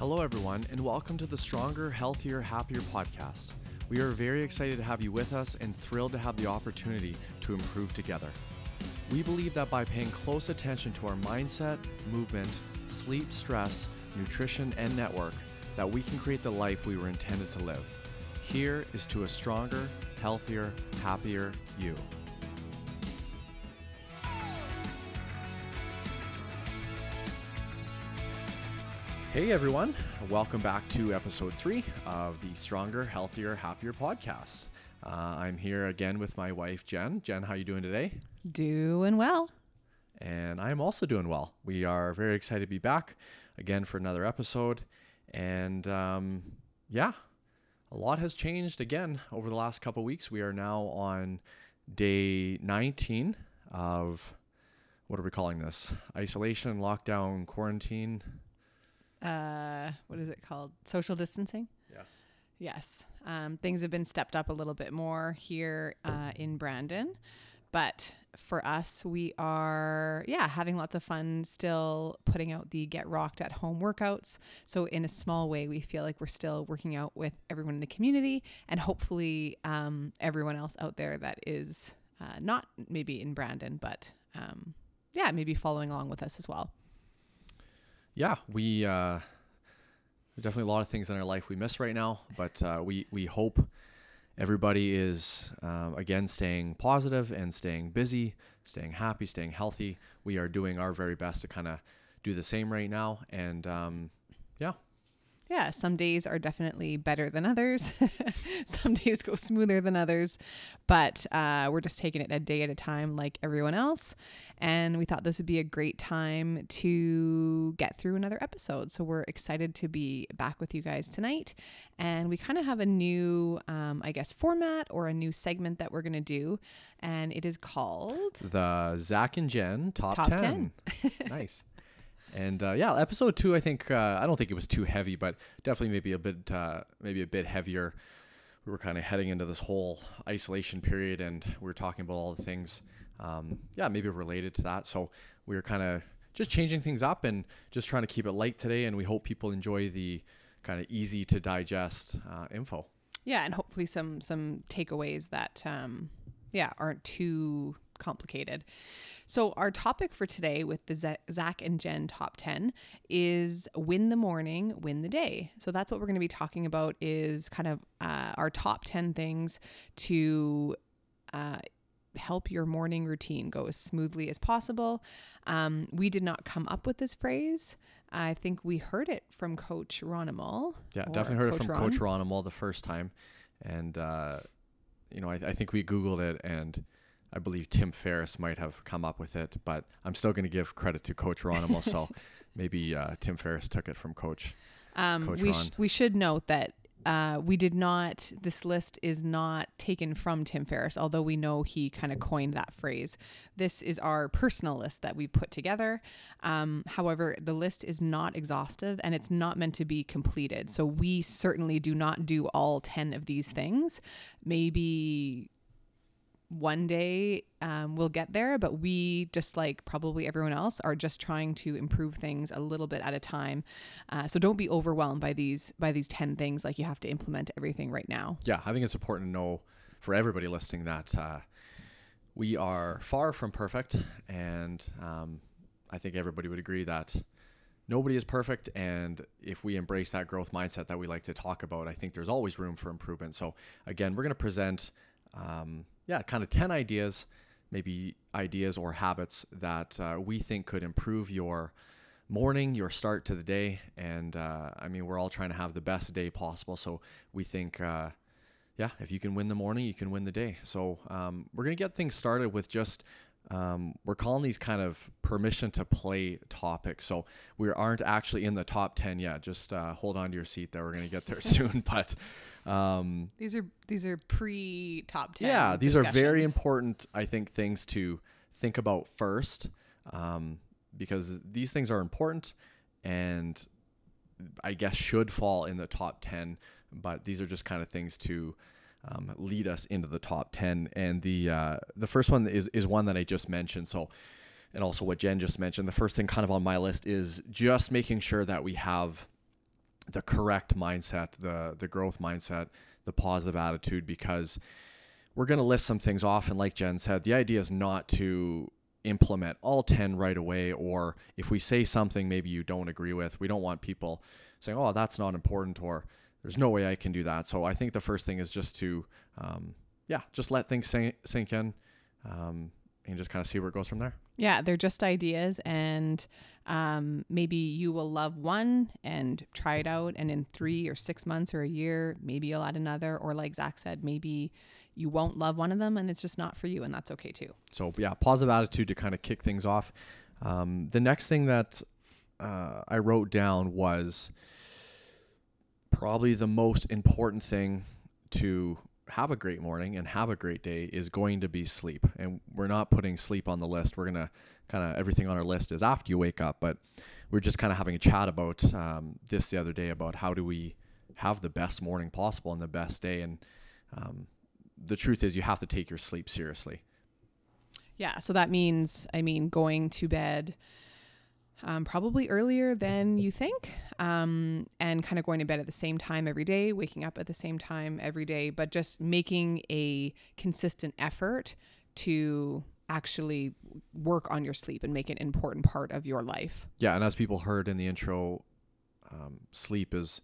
Hello, everyone, and welcome to the Stronger, Healthier, Happier podcast. We are very excited to have you with us and thrilled to have the opportunity to improve together. We believe that by paying close attention to our mindset, movement, sleep, stress, nutrition, and network, that we can create the life we were intended to live. Here is to a stronger, healthier, happier you. Hey everyone, welcome back to episode three of the Stronger, Healthier, Happier podcast. Uh, I'm here again with my wife Jen. Jen, how are you doing today? Doing well. And I'm also doing well. We are very excited to be back again for another episode. And um, yeah, a lot has changed again over the last couple weeks. We are now on day 19 of what are we calling this? Isolation, lockdown, quarantine. Uh, what is it called? Social distancing. Yes. Yes. Um, things have been stepped up a little bit more here uh, in Brandon. But for us, we are, yeah, having lots of fun still putting out the Get Rocked at Home workouts. So, in a small way, we feel like we're still working out with everyone in the community and hopefully um, everyone else out there that is uh, not maybe in Brandon, but um, yeah, maybe following along with us as well. Yeah, we uh, definitely a lot of things in our life we miss right now, but uh, we we hope everybody is um, again staying positive and staying busy, staying happy, staying healthy. We are doing our very best to kind of do the same right now, and um, yeah, some days are definitely better than others. some days go smoother than others, but uh, we're just taking it a day at a time, like everyone else. And we thought this would be a great time to get through another episode. So we're excited to be back with you guys tonight. And we kind of have a new, um, I guess, format or a new segment that we're going to do. And it is called the Zach and Jen Top, Top 10. 10. nice. And uh, yeah, episode two, I think uh, I don't think it was too heavy, but definitely maybe a bit uh, maybe a bit heavier. We were kind of heading into this whole isolation period, and we were talking about all the things, um, yeah, maybe related to that. So we were kind of just changing things up and just trying to keep it light today. And we hope people enjoy the kind of easy to digest uh, info. Yeah, and hopefully some some takeaways that um, yeah aren't too complicated. So, our topic for today with the Zach and Jen top 10 is win the morning, win the day. So, that's what we're going to be talking about is kind of uh, our top 10 things to uh, help your morning routine go as smoothly as possible. Um, we did not come up with this phrase. I think we heard it from Coach Ronimal. Yeah, definitely heard Coach it from Ron. Coach Ronimal the first time. And, uh, you know, I, I think we Googled it and I believe Tim Ferriss might have come up with it, but I'm still going to give credit to Coach Ronimal. so maybe uh, Tim Ferriss took it from Coach. Um, Coach we, sh- we should note that uh, we did not, this list is not taken from Tim Ferriss, although we know he kind of coined that phrase. This is our personal list that we put together. Um, however, the list is not exhaustive and it's not meant to be completed. So we certainly do not do all 10 of these things. Maybe one day um, we'll get there, but we, just like probably everyone else, are just trying to improve things a little bit at a time. Uh, so don't be overwhelmed by these by these ten things. Like you have to implement everything right now. Yeah, I think it's important to know for everybody listening that uh, we are far from perfect, and um, I think everybody would agree that nobody is perfect and if we embrace that growth mindset that we like to talk about i think there's always room for improvement so again we're going to present um, yeah, kind of 10 ideas, maybe ideas or habits that uh, we think could improve your morning, your start to the day. And uh, I mean, we're all trying to have the best day possible. So we think, uh, yeah, if you can win the morning, you can win the day. So um, we're going to get things started with just um, we're calling these kind of permission to play topics. So we aren't actually in the top 10 yet. Just uh, hold on to your seat there. We're going to get there soon. But um, these are these are pre top 10. Yeah, these are very important, I think, things to think about first um, because these things are important and I guess should fall in the top 10. But these are just kind of things to um, lead us into the top 10. And the uh, the first one is, is one that I just mentioned. So, and also what Jen just mentioned. The first thing kind of on my list is just making sure that we have the correct mindset, the the growth mindset, the positive attitude because we're going to list some things off and like Jen said, the idea is not to implement all 10 right away or if we say something maybe you don't agree with, we don't want people saying, "Oh, that's not important," or "There's no way I can do that." So I think the first thing is just to, um, yeah, just let things sink, sink in, um, and just kind of see where it goes from there. Yeah, they're just ideas, and um, maybe you will love one and try it out, and in three or six months or a year, maybe you'll add another, or like Zach said, maybe you won't love one of them, and it's just not for you, and that's okay too. So yeah, positive attitude to kind of kick things off. Um, the next thing that uh, I wrote down was probably the most important thing to have a great morning and have a great day is going to be sleep. And we're not putting sleep on the list. We're going to kind of everything on our list is after you wake up. But we're just kind of having a chat about um, this the other day about how do we have the best morning possible and the best day. And um, the truth is, you have to take your sleep seriously. Yeah. So that means, I mean, going to bed um, probably earlier than you think, um, and kind of going to bed at the same time every day, waking up at the same time every day, but just making a consistent effort to actually work on your sleep and make it an important part of your life. Yeah, and as people heard in the intro, um, sleep is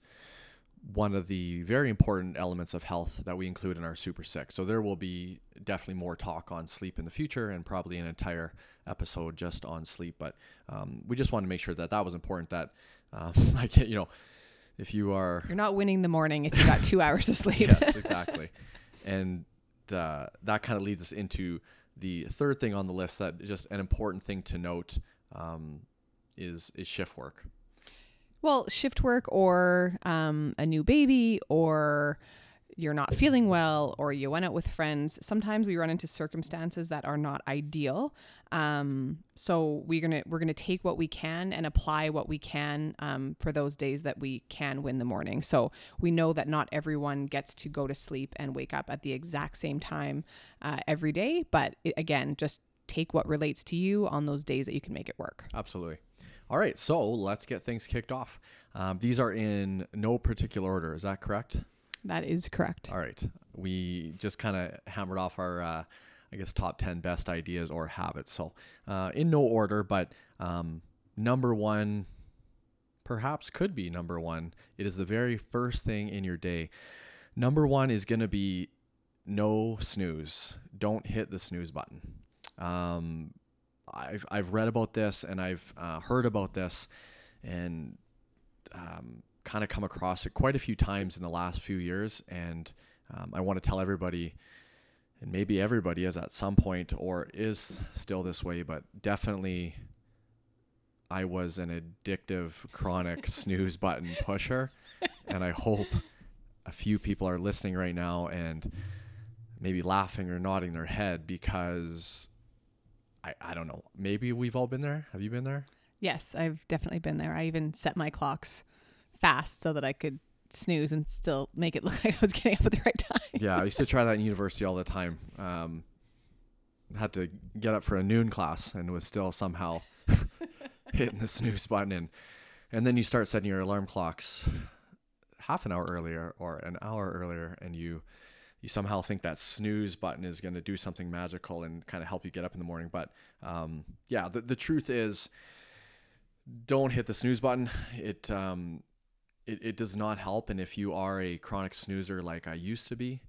one of the very important elements of health that we include in our Super Six. So there will be definitely more talk on sleep in the future, and probably an entire episode just on sleep. But um, we just wanted to make sure that that was important. That um, like you know, if you are you're not winning the morning if you got two hours of sleep. yes, exactly, and uh, that kind of leads us into the third thing on the list. That just an important thing to note um, is is shift work. Well, shift work or um, a new baby or you're not feeling well or you went out with friends sometimes we run into circumstances that are not ideal um, so we're gonna we're gonna take what we can and apply what we can um, for those days that we can win the morning so we know that not everyone gets to go to sleep and wake up at the exact same time uh, every day but it, again just take what relates to you on those days that you can make it work absolutely all right, so let's get things kicked off. Um, these are in no particular order. Is that correct? That is correct. All right. We just kind of hammered off our, uh, I guess, top 10 best ideas or habits. So, uh, in no order, but um, number one perhaps could be number one. It is the very first thing in your day. Number one is going to be no snooze. Don't hit the snooze button. Um, I've I've read about this and I've uh, heard about this, and um, kind of come across it quite a few times in the last few years. And um, I want to tell everybody, and maybe everybody is at some point or is still this way, but definitely, I was an addictive, chronic snooze button pusher, and I hope a few people are listening right now and maybe laughing or nodding their head because I, I don't know. Maybe we've all been there. Have you been there? Yes, I've definitely been there. I even set my clocks fast so that I could snooze and still make it look like I was getting up at the right time. yeah, I used to try that in university all the time. Um, had to get up for a noon class and was still somehow hitting the snooze button and and then you start setting your alarm clocks half an hour earlier or an hour earlier and you you somehow think that snooze button is going to do something magical and kind of help you get up in the morning. But um, yeah, the, the truth is, don't hit the snooze button. It, um, it it does not help. And if you are a chronic snoozer like I used to be,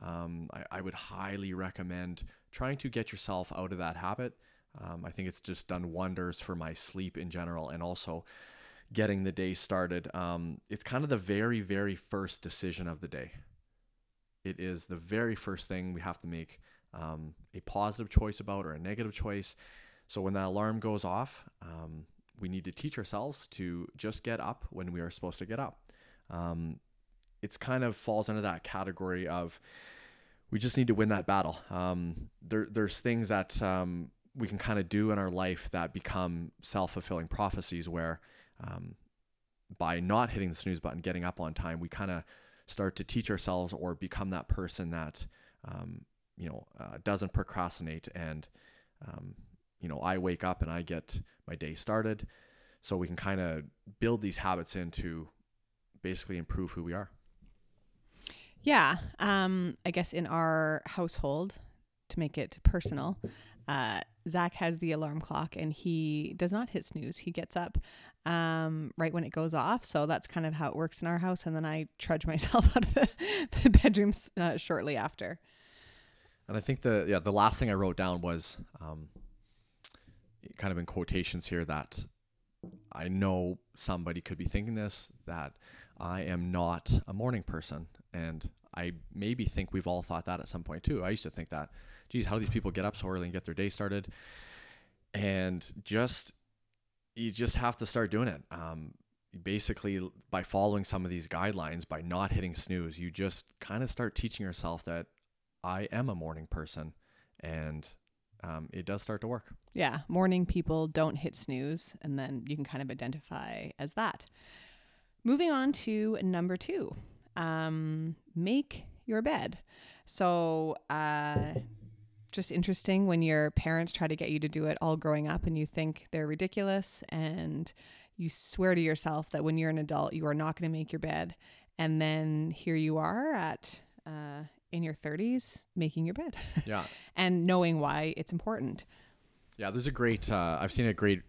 um, I, I, would highly recommend trying to get yourself out of that habit. Um, I think it's just done wonders for my sleep in general, and also getting the day started. Um, it's kind of the very very first decision of the day it is the very first thing we have to make um, a positive choice about or a negative choice. So when that alarm goes off, um, we need to teach ourselves to just get up when we are supposed to get up. Um, it's kind of falls under that category of we just need to win that battle. Um, there, there's things that um, we can kind of do in our life that become self fulfilling prophecies where um, by not hitting the snooze button, getting up on time, we kind of start to teach ourselves or become that person that um, you know uh, doesn't procrastinate and um, you know I wake up and I get my day started so we can kind of build these habits into basically improve who we are. Yeah. Um, I guess in our household, to make it personal, uh, Zach has the alarm clock and he does not hit snooze. He gets up um, right when it goes off. So that's kind of how it works in our house. And then I trudge myself out of the, the bedroom uh, shortly after. And I think the yeah the last thing I wrote down was um, kind of in quotations here that I know somebody could be thinking this that I am not a morning person, and I maybe think we've all thought that at some point too. I used to think that, geez, how do these people get up so early and get their day started? And just you just have to start doing it. Um, basically, by following some of these guidelines, by not hitting snooze, you just kind of start teaching yourself that I am a morning person, and um, it does start to work. Yeah, morning people don't hit snooze, and then you can kind of identify as that. Moving on to number two, um, make your bed. So, uh, just interesting when your parents try to get you to do it all growing up and you think they're ridiculous and you swear to yourself that when you're an adult you are not going to make your bed and then here you are at uh, in your 30s making your bed. Yeah. And knowing why it's important. Yeah there's a great uh, i've seen a great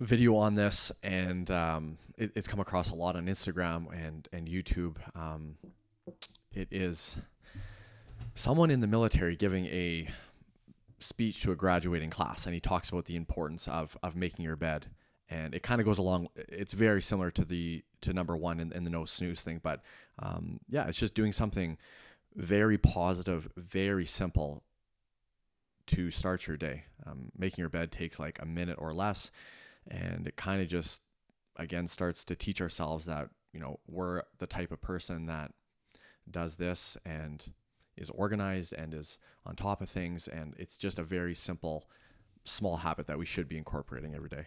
video on this and um, it, it's come across a lot on instagram and and youtube. Um, it is someone in the military giving a speech to a graduating class and he talks about the importance of of making your bed. And it kind of goes along it's very similar to the to number one in, in the no snooze thing but um, yeah it's just doing something very positive very simple to start your day um, making your bed takes like a minute or less and it kind of just again starts to teach ourselves that you know we're the type of person that does this and is organized and is on top of things. And it's just a very simple, small habit that we should be incorporating every day.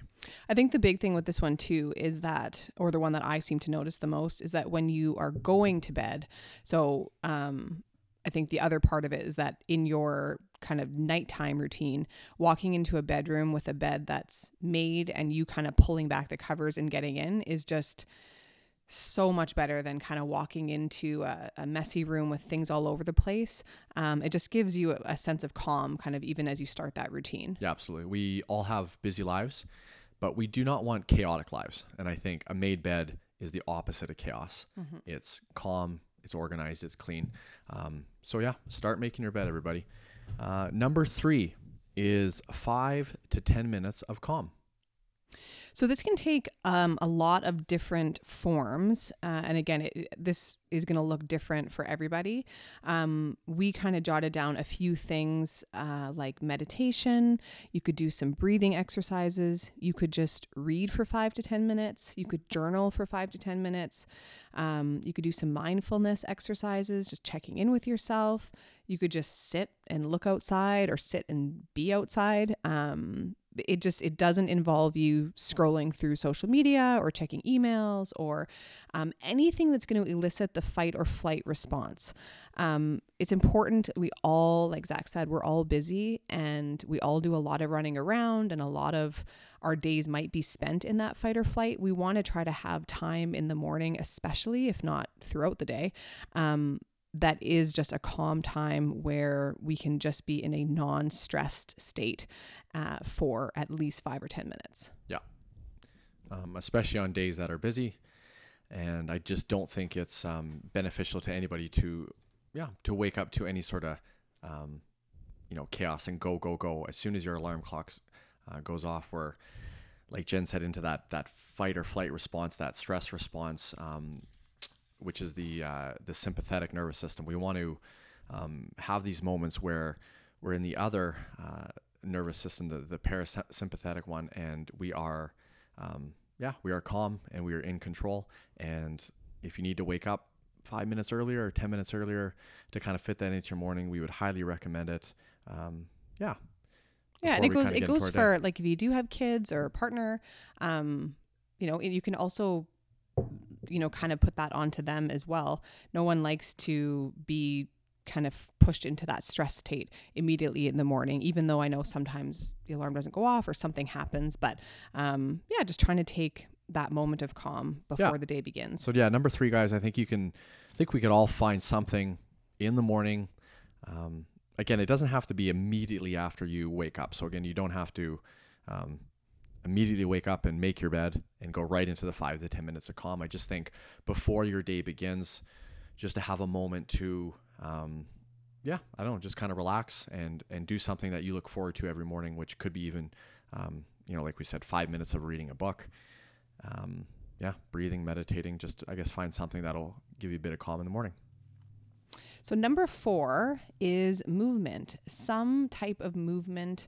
I think the big thing with this one too is that, or the one that I seem to notice the most, is that when you are going to bed, so um, I think the other part of it is that in your kind of nighttime routine, walking into a bedroom with a bed that's made and you kind of pulling back the covers and getting in is just so much better than kind of walking into a, a, messy room with things all over the place. Um, it just gives you a, a, sense of calm, kind of even as you start that routine. Yeah, absolutely. We all have busy lives, but we do not want chaotic lives. And I think a made bed is the opposite of chaos. Mm-hmm. It's calm, it's organized, it's clean. Um, so, yeah, start making your bed, everybody. Uh, number three is five to 10 minutes of calm. So this can take um, a lot of different forms, uh, and again, it, this is going to look different for everybody. Um, we kind of jotted down a few things uh, like meditation. You could do some breathing exercises. You could just read for five to ten minutes. You could journal for five to ten minutes. Um, you could do some mindfulness exercises, just checking in with yourself. You could just sit and look outside or sit and be outside. Um, it just it doesn't involve you scrolling through social media or checking emails or um, anything that's going to elicit the fight or flight response. Um, it's important we all like zach said we're all busy and we all do a lot of running around and a lot of our days might be spent in that fight or flight. We want to try to have time in the morning especially if not throughout the day um, that is just a calm time where we can just be in a non stressed state uh, for at least five or 10 minutes. Yeah. Um, especially on days that are busy. And I just don't think it's um, beneficial to anybody to, yeah, to wake up to any sort of, um, you know, chaos and go, go, go. As soon as your alarm clock uh, goes off, where, like Jen said, into that that fight or flight response, that stress response, um, which is the uh, the sympathetic nervous system. We want to um, have these moments where we're in the other uh, nervous system, the the parasympathetic one, and we are, um, yeah, we are calm and we are in control. And if you need to wake up five minutes earlier or ten minutes earlier to kind of fit that into your morning, we would highly recommend it. Um, yeah. Yeah, and it goes it goes for day. like if you do have kids or a partner, um, you know, you can also you know, kind of put that onto them as well. No one likes to be kind of pushed into that stress state immediately in the morning, even though I know sometimes the alarm doesn't go off or something happens. But um, yeah, just trying to take that moment of calm before yeah. the day begins. So yeah, number three, guys, I think you can, I think we could all find something in the morning. Um, again, it doesn't have to be immediately after you wake up. So again, you don't have to um, immediately wake up and make your bed and go right into the five to 10 minutes of calm. I just think before your day begins, just to have a moment to, um, yeah, I don't know, just kind of relax and, and do something that you look forward to every morning, which could be even, um, you know, like we said, five minutes of reading a book. Um, yeah, breathing, meditating, just I guess find something that'll give you a bit of calm in the morning. So, number four is movement, some type of movement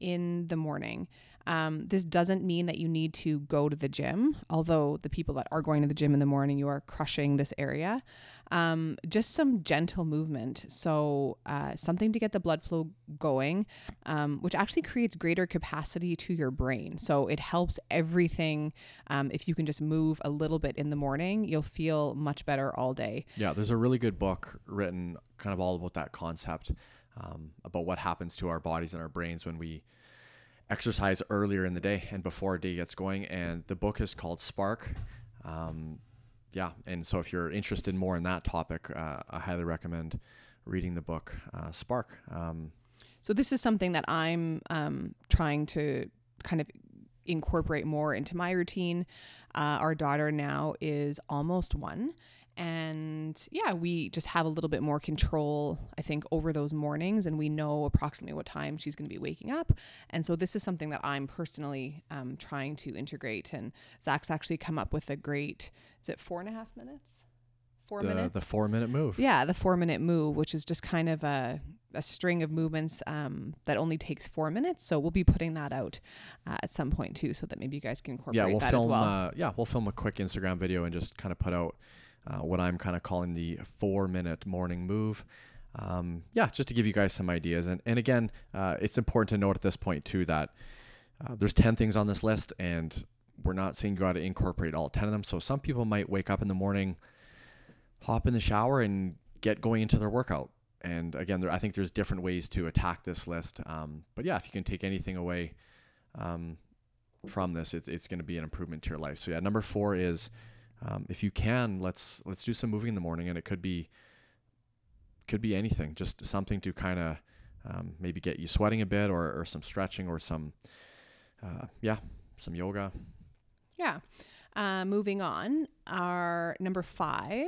in the morning. Um, this doesn't mean that you need to go to the gym, although the people that are going to the gym in the morning, you are crushing this area. Um, just some gentle movement. So, uh, something to get the blood flow going, um, which actually creates greater capacity to your brain. So, it helps everything. Um, if you can just move a little bit in the morning, you'll feel much better all day. Yeah, there's a really good book written kind of all about that concept. Um, about what happens to our bodies and our brains when we exercise earlier in the day and before a day gets going. And the book is called Spark. Um, yeah, and so if you're interested more in that topic, uh, I highly recommend reading the book uh, Spark. Um, so this is something that I'm um, trying to kind of incorporate more into my routine. Uh, our daughter now is almost one, and yeah, we just have a little bit more control, I think, over those mornings, and we know approximately what time she's going to be waking up. And so this is something that I'm personally um, trying to integrate. And Zach's actually come up with a great, is it four and a half minutes? Four the, minutes. The four minute move. Yeah, the four minute move, which is just kind of a, a string of movements um, that only takes four minutes. So we'll be putting that out uh, at some point too, so that maybe you guys can incorporate yeah, we'll that film, as well. Uh, yeah, we'll film a quick Instagram video and just kind of put out uh, what I'm kind of calling the four minute morning move. Um, yeah, just to give you guys some ideas. And, and again, uh, it's important to note at this point too that uh, there's 10 things on this list and we're not saying you got to incorporate all 10 of them. So some people might wake up in the morning, hop in the shower and get going into their workout. And again, there, I think there's different ways to attack this list. Um, but yeah, if you can take anything away um, from this, it's, it's going to be an improvement to your life. So yeah, number four is um, if you can, let's let's do some moving in the morning, and it could be could be anything, just something to kind of um, maybe get you sweating a bit, or or some stretching, or some uh, yeah, some yoga. Yeah. Uh, moving on, our number five.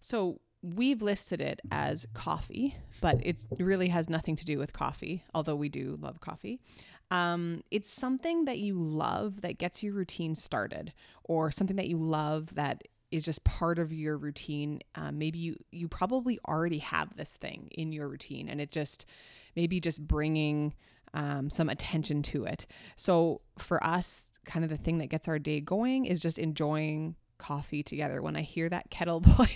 So we've listed it as coffee, but it really has nothing to do with coffee, although we do love coffee. Um, it's something that you love that gets your routine started, or something that you love that is just part of your routine. Um, maybe you you probably already have this thing in your routine, and it just maybe just bringing um, some attention to it. So for us, kind of the thing that gets our day going is just enjoying coffee together. When I hear that kettle boil,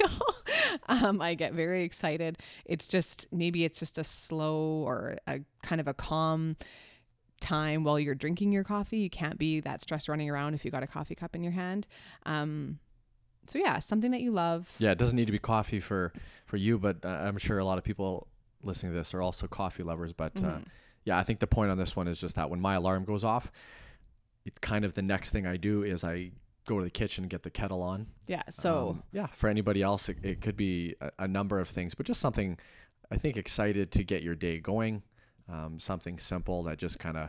um, I get very excited. It's just maybe it's just a slow or a kind of a calm time while you're drinking your coffee. You can't be that stressed running around if you got a coffee cup in your hand. Um, so yeah, something that you love. Yeah, it doesn't need to be coffee for for you, but uh, I'm sure a lot of people listening to this are also coffee lovers. But uh, mm-hmm. uh, yeah, I think the point on this one is just that when my alarm goes off, it kind of the next thing I do is I go to the kitchen and get the kettle on. Yeah. So um, yeah, for anybody else, it, it could be a, a number of things, but just something I think excited to get your day going um, something simple that just kind of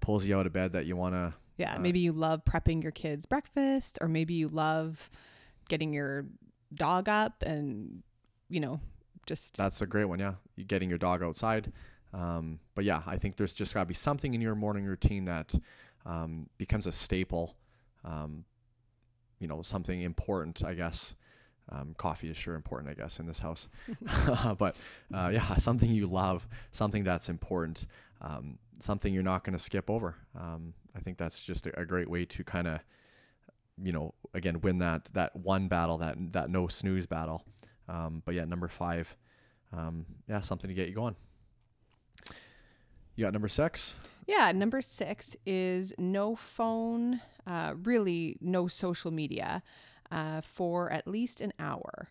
pulls you out of bed that you want to. Yeah, uh, maybe you love prepping your kids breakfast, or maybe you love getting your dog up and, you know, just. That's a great one. Yeah. You getting your dog outside. Um, but yeah, I think there's just got to be something in your morning routine that um, becomes a staple. Um, you know, something important, I guess, um, coffee is sure important, I guess, in this house. but uh, yeah, something you love, something that's important, um, something you're not going to skip over. Um, I think that's just a, a great way to kind of, you know, again, win that that one battle, that that no snooze battle. Um, but yeah, number five, um, yeah, something to get you going. You got number six. Yeah, number six is no phone, uh, really no social media uh, for at least an hour.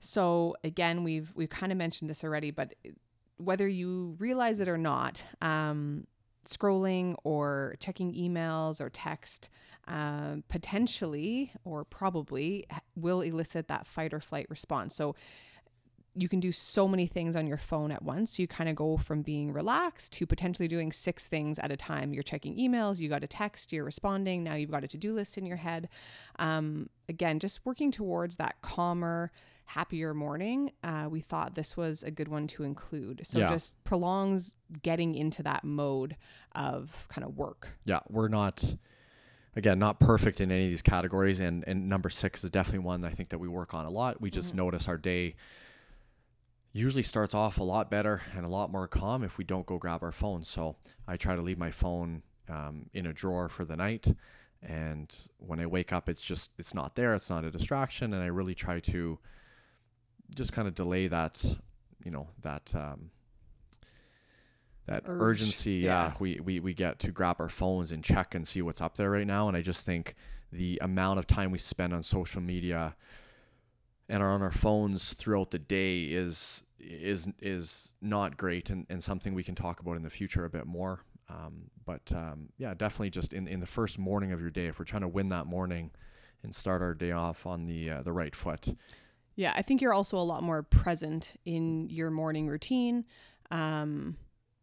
So again, we've we've kind of mentioned this already, but whether you realize it or not, um, scrolling or checking emails or text uh, potentially or probably will elicit that fight or flight response. So you can do so many things on your phone at once. You kind of go from being relaxed to potentially doing six things at a time. You're checking emails, you got a text, you're responding. Now you've got a to do list in your head. Um, again, just working towards that calmer, happier morning. Uh, we thought this was a good one to include. So yeah. just prolongs getting into that mode of kind of work. Yeah, we're not again not perfect in any of these categories and and number 6 is definitely one I think that we work on a lot. We just mm-hmm. notice our day usually starts off a lot better and a lot more calm if we don't go grab our phone. So I try to leave my phone um, in a drawer for the night. And when I wake up, it's just, it's not there. It's not a distraction. And I really try to just kind of delay that, you know, that, um, that Urge. urgency. Yeah. yeah. We, we, we get to grab our phones and check and see what's up there right now. And I just think the amount of time we spend on social media, and are on our phones throughout the day is is is not great and, and something we can talk about in the future a bit more. Um, but um, yeah, definitely just in, in the first morning of your day, if we're trying to win that morning and start our day off on the uh, the right foot. Yeah, I think you're also a lot more present in your morning routine, um,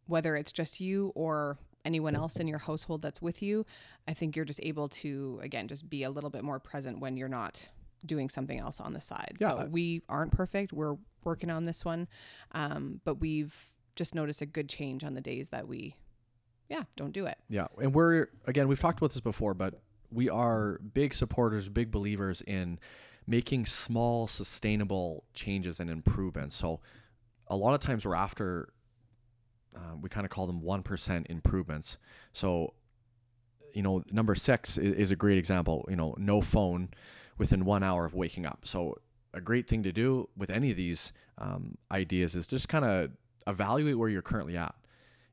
whether it's just you or anyone else in your household that's with you. I think you're just able to again just be a little bit more present when you're not doing something else on the side. Yeah. So we aren't perfect. We're working on this one. Um, but we've just noticed a good change on the days that we, yeah, don't do it. Yeah. And we're, again, we've talked about this before, but we are big supporters, big believers in making small, sustainable changes and improvements. So a lot of times we're after, uh, we kind of call them 1% improvements. So, you know, number six is a great example, you know, no phone within one hour of waking up. So a great thing to do with any of these um, ideas is just kind of evaluate where you're currently at.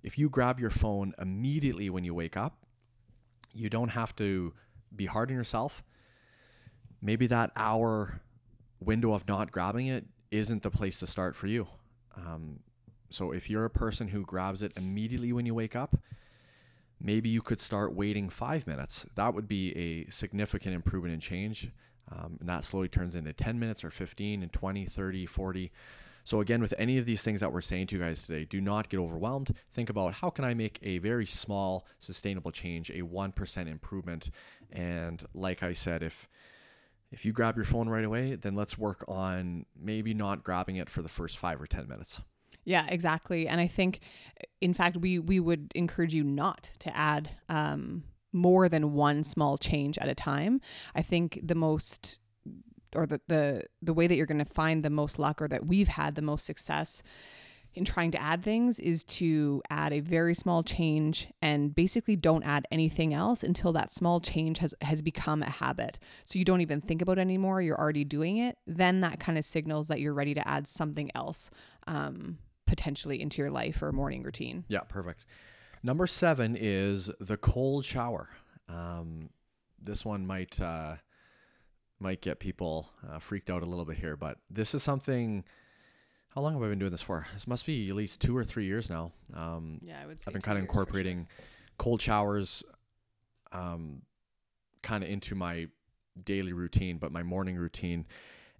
If you grab your phone immediately when you wake up, you don't have to be hard on yourself. Maybe that hour window of not grabbing it isn't the place to start for you. Um, so if you're a person who grabs it immediately when you wake up, maybe you could start waiting five minutes. That would be a significant improvement in change. Um, and that slowly turns into 10 minutes or 15 and 20, 30, 40. So again, with any of these things that we're saying to you guys today, do not get overwhelmed. Think about how can I make a very small, sustainable change, a 1% improvement. And like I said, if if you grab your phone right away, then let's work on maybe not grabbing it for the first five or 10 minutes. Yeah, exactly. And I think, in fact, we we would encourage you not to add um, more than one small change at a time. I think the most or the the the way that you're going to find the most luck or that we've had the most success in trying to add things is to add a very small change and basically don't add anything else until that small change has has become a habit. So you don't even think about it anymore, you're already doing it. Then that kind of signals that you're ready to add something else um, potentially into your life or morning routine. Yeah, perfect. Number seven is the cold shower. Um, this one might uh, might get people uh, freaked out a little bit here, but this is something. How long have I been doing this for? This must be at least two or three years now. Um, yeah, I would say. I've been kind of incorporating sure. cold showers, um, kind of into my daily routine, but my morning routine.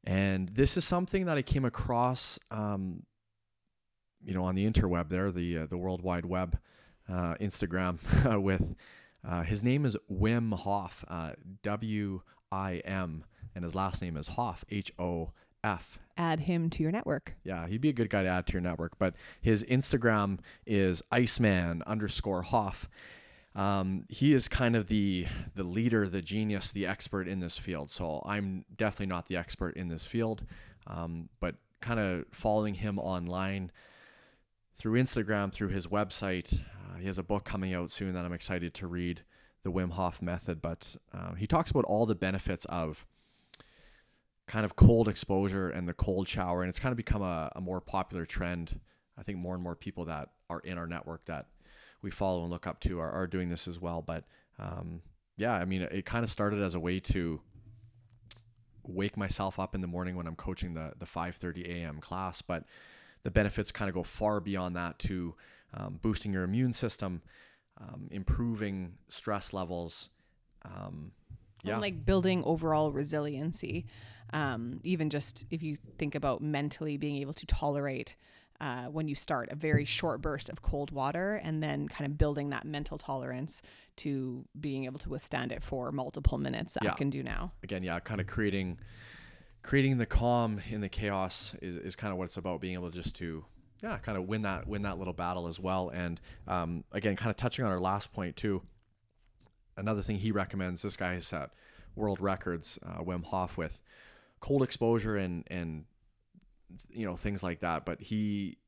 And this is something that I came across, um, you know, on the interweb there, the uh, the World Wide Web uh, Instagram with uh, his name is Wim Hof, uh, W I M, and his last name is Hof, H O F. Add him to your network. Yeah, he'd be a good guy to add to your network. But his Instagram is Iceman underscore Hof. Um, he is kind of the the leader, the genius, the expert in this field. So I'm definitely not the expert in this field, um, but kind of following him online through Instagram, through his website. Uh, he has a book coming out soon that I'm excited to read, The Wim Hof Method. But uh, he talks about all the benefits of kind of cold exposure and the cold shower. And it's kind of become a, a more popular trend. I think more and more people that are in our network that we follow and look up to are, are doing this as well. But um, yeah, I mean, it, kind of started as a way to wake myself up in the morning when I'm coaching the the 5:30 a.m. class, but the benefits kind of go far beyond that to um, boosting your immune system, um, improving stress levels. Um, yeah. And like building overall resiliency. Um, even just if you think about mentally being able to tolerate uh, when you start a very short burst of cold water and then kind of building that mental tolerance to being able to withstand it for multiple minutes that yeah. I can do now. Again, yeah, kind of creating creating the calm in the chaos is, is kind of what it's about being able just to yeah kind of win that win that little battle as well. And um, again kind of touching on our last point too another thing he recommends this guy has set world records uh, Wim Hof with cold exposure and and you know things like that. But he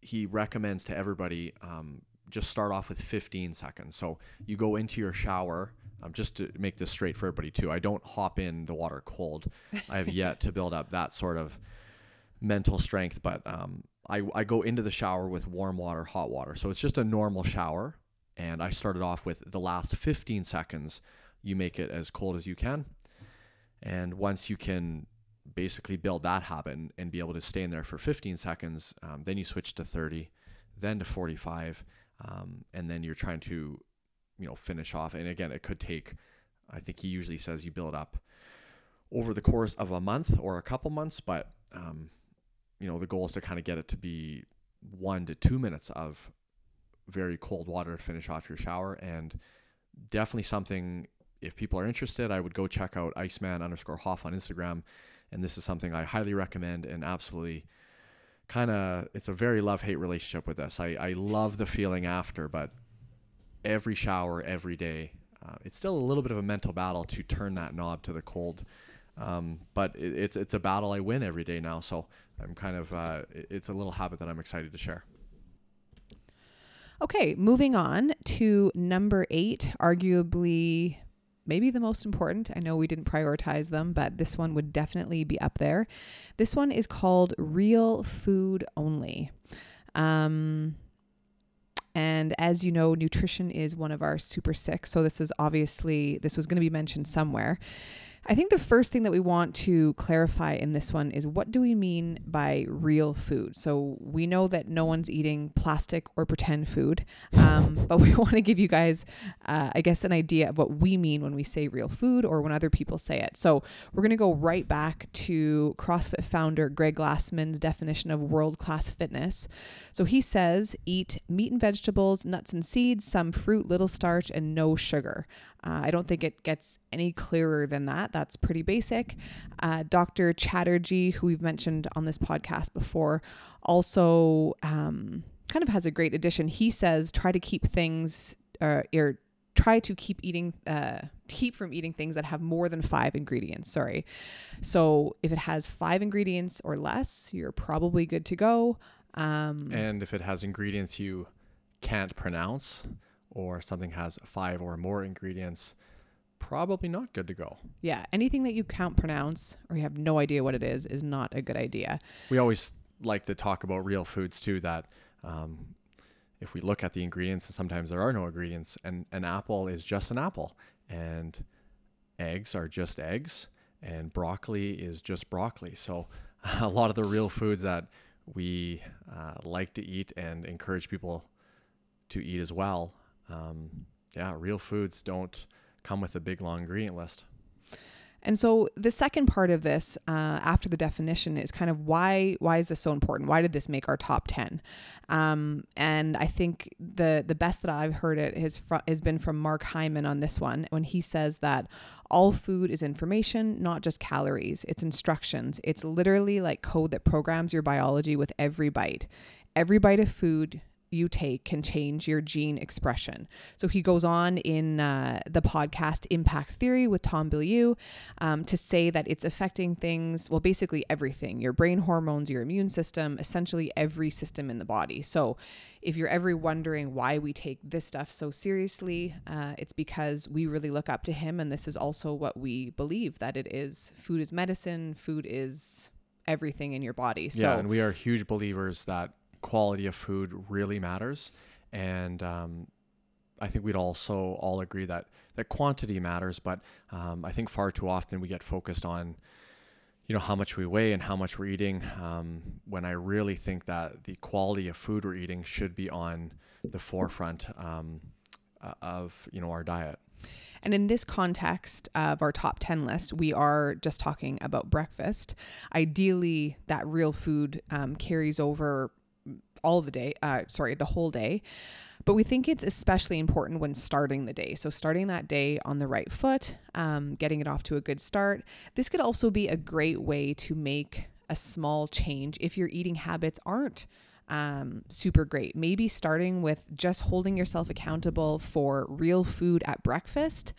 he recommends to everybody um, just start off with 15 seconds. So you go into your shower um, just to make this straight for everybody too i don't hop in the water cold. I have yet to build up that sort of mental strength. But um, I, I go into the shower with warm water hot water. So it's just a normal shower. And i started off with the last 15 seconds you make it as cold as you can. And once you can basically build that habit and, and be able to stay in there for 15 seconds um, then you switch to 30 then to 45 um, and then you're trying to you know finish off. And again it could take i think he usually says you build up over the course of a month or a couple months but um, you know the goal is to kind of get it to be one to two minutes of very cold water to finish off your shower and definitely something if people are interested i would go check out iceman underscore hof on instagram and this is something i highly recommend and absolutely kind of it's a very love hate relationship with this I, I love the feeling after but every shower every day. Uh, it's still a little bit of a mental battle to turn that knob to the cold, um, but it, it's it's a battle I win every day now. So I'm kind of uh, it's a little habit that I'm excited to share. Okay, moving on to number eight, arguably maybe the most important. I know we didn't prioritize them, but this one would definitely be up there. This one is called Real Food Only. Um, and as you know, nutrition is one of our super six. So this is obviously, this was going to be mentioned somewhere. I think the first thing that we want to clarify in this one is what do we mean by real food? So we know that no one's eating plastic or pretend food, um, but we want to give you guys, uh, I guess, an idea of what we mean when we say real food or when other people say it. So we're going to go right back to CrossFit founder Greg Glassman's definition of world class fitness. So he says eat meat and vegetables, nuts and seeds, some fruit, little starch, and no sugar. Uh, I don't think it gets any clearer than that. That's pretty basic. Uh, Dr. Chatterjee, who we've mentioned on this podcast before, also um, kind of has a great addition. He says try to keep things, uh, or try to keep eating, uh, keep from eating things that have more than five ingredients. Sorry. So if it has five ingredients or less, you're probably good to go. Um, and if it has ingredients you can't pronounce, or something has five or more ingredients, probably not good to go. Yeah, anything that you can't pronounce or you have no idea what it is is not a good idea. We always like to talk about real foods too. That um, if we look at the ingredients, and sometimes there are no ingredients, and an apple is just an apple, and eggs are just eggs, and broccoli is just broccoli. So a lot of the real foods that we uh, like to eat and encourage people to eat as well um, yeah, real foods don't come with a big long ingredient list. And so the second part of this, uh, after the definition, is kind of why why is this so important? Why did this make our top ten? Um, and I think the the best that I've heard it has fr- has been from Mark Hyman on this one when he says that all food is information, not just calories. It's instructions. It's literally like code that programs your biology with every bite. Every bite of food you take can change your gene expression. So he goes on in uh, the podcast Impact Theory with Tom Bilyeu um, to say that it's affecting things, well, basically everything your brain hormones, your immune system, essentially every system in the body. So if you're ever wondering why we take this stuff so seriously, uh, it's because we really look up to him. And this is also what we believe that it is food is medicine, food is everything in your body. So, yeah, and we are huge believers that quality of food really matters. And um, I think we'd also all agree that that quantity matters, but um, I think far too often we get focused on, you know, how much we weigh and how much we're eating. Um, when I really think that the quality of food we're eating should be on the forefront. Um, of you know our diet. And in this context of our top 10 list, we are just talking about breakfast. Ideally, that real food um, carries over all the day, uh, sorry, the whole day. But we think it's especially important when starting the day. So, starting that day on the right foot, um, getting it off to a good start. This could also be a great way to make a small change if your eating habits aren't um, super great. Maybe starting with just holding yourself accountable for real food at breakfast,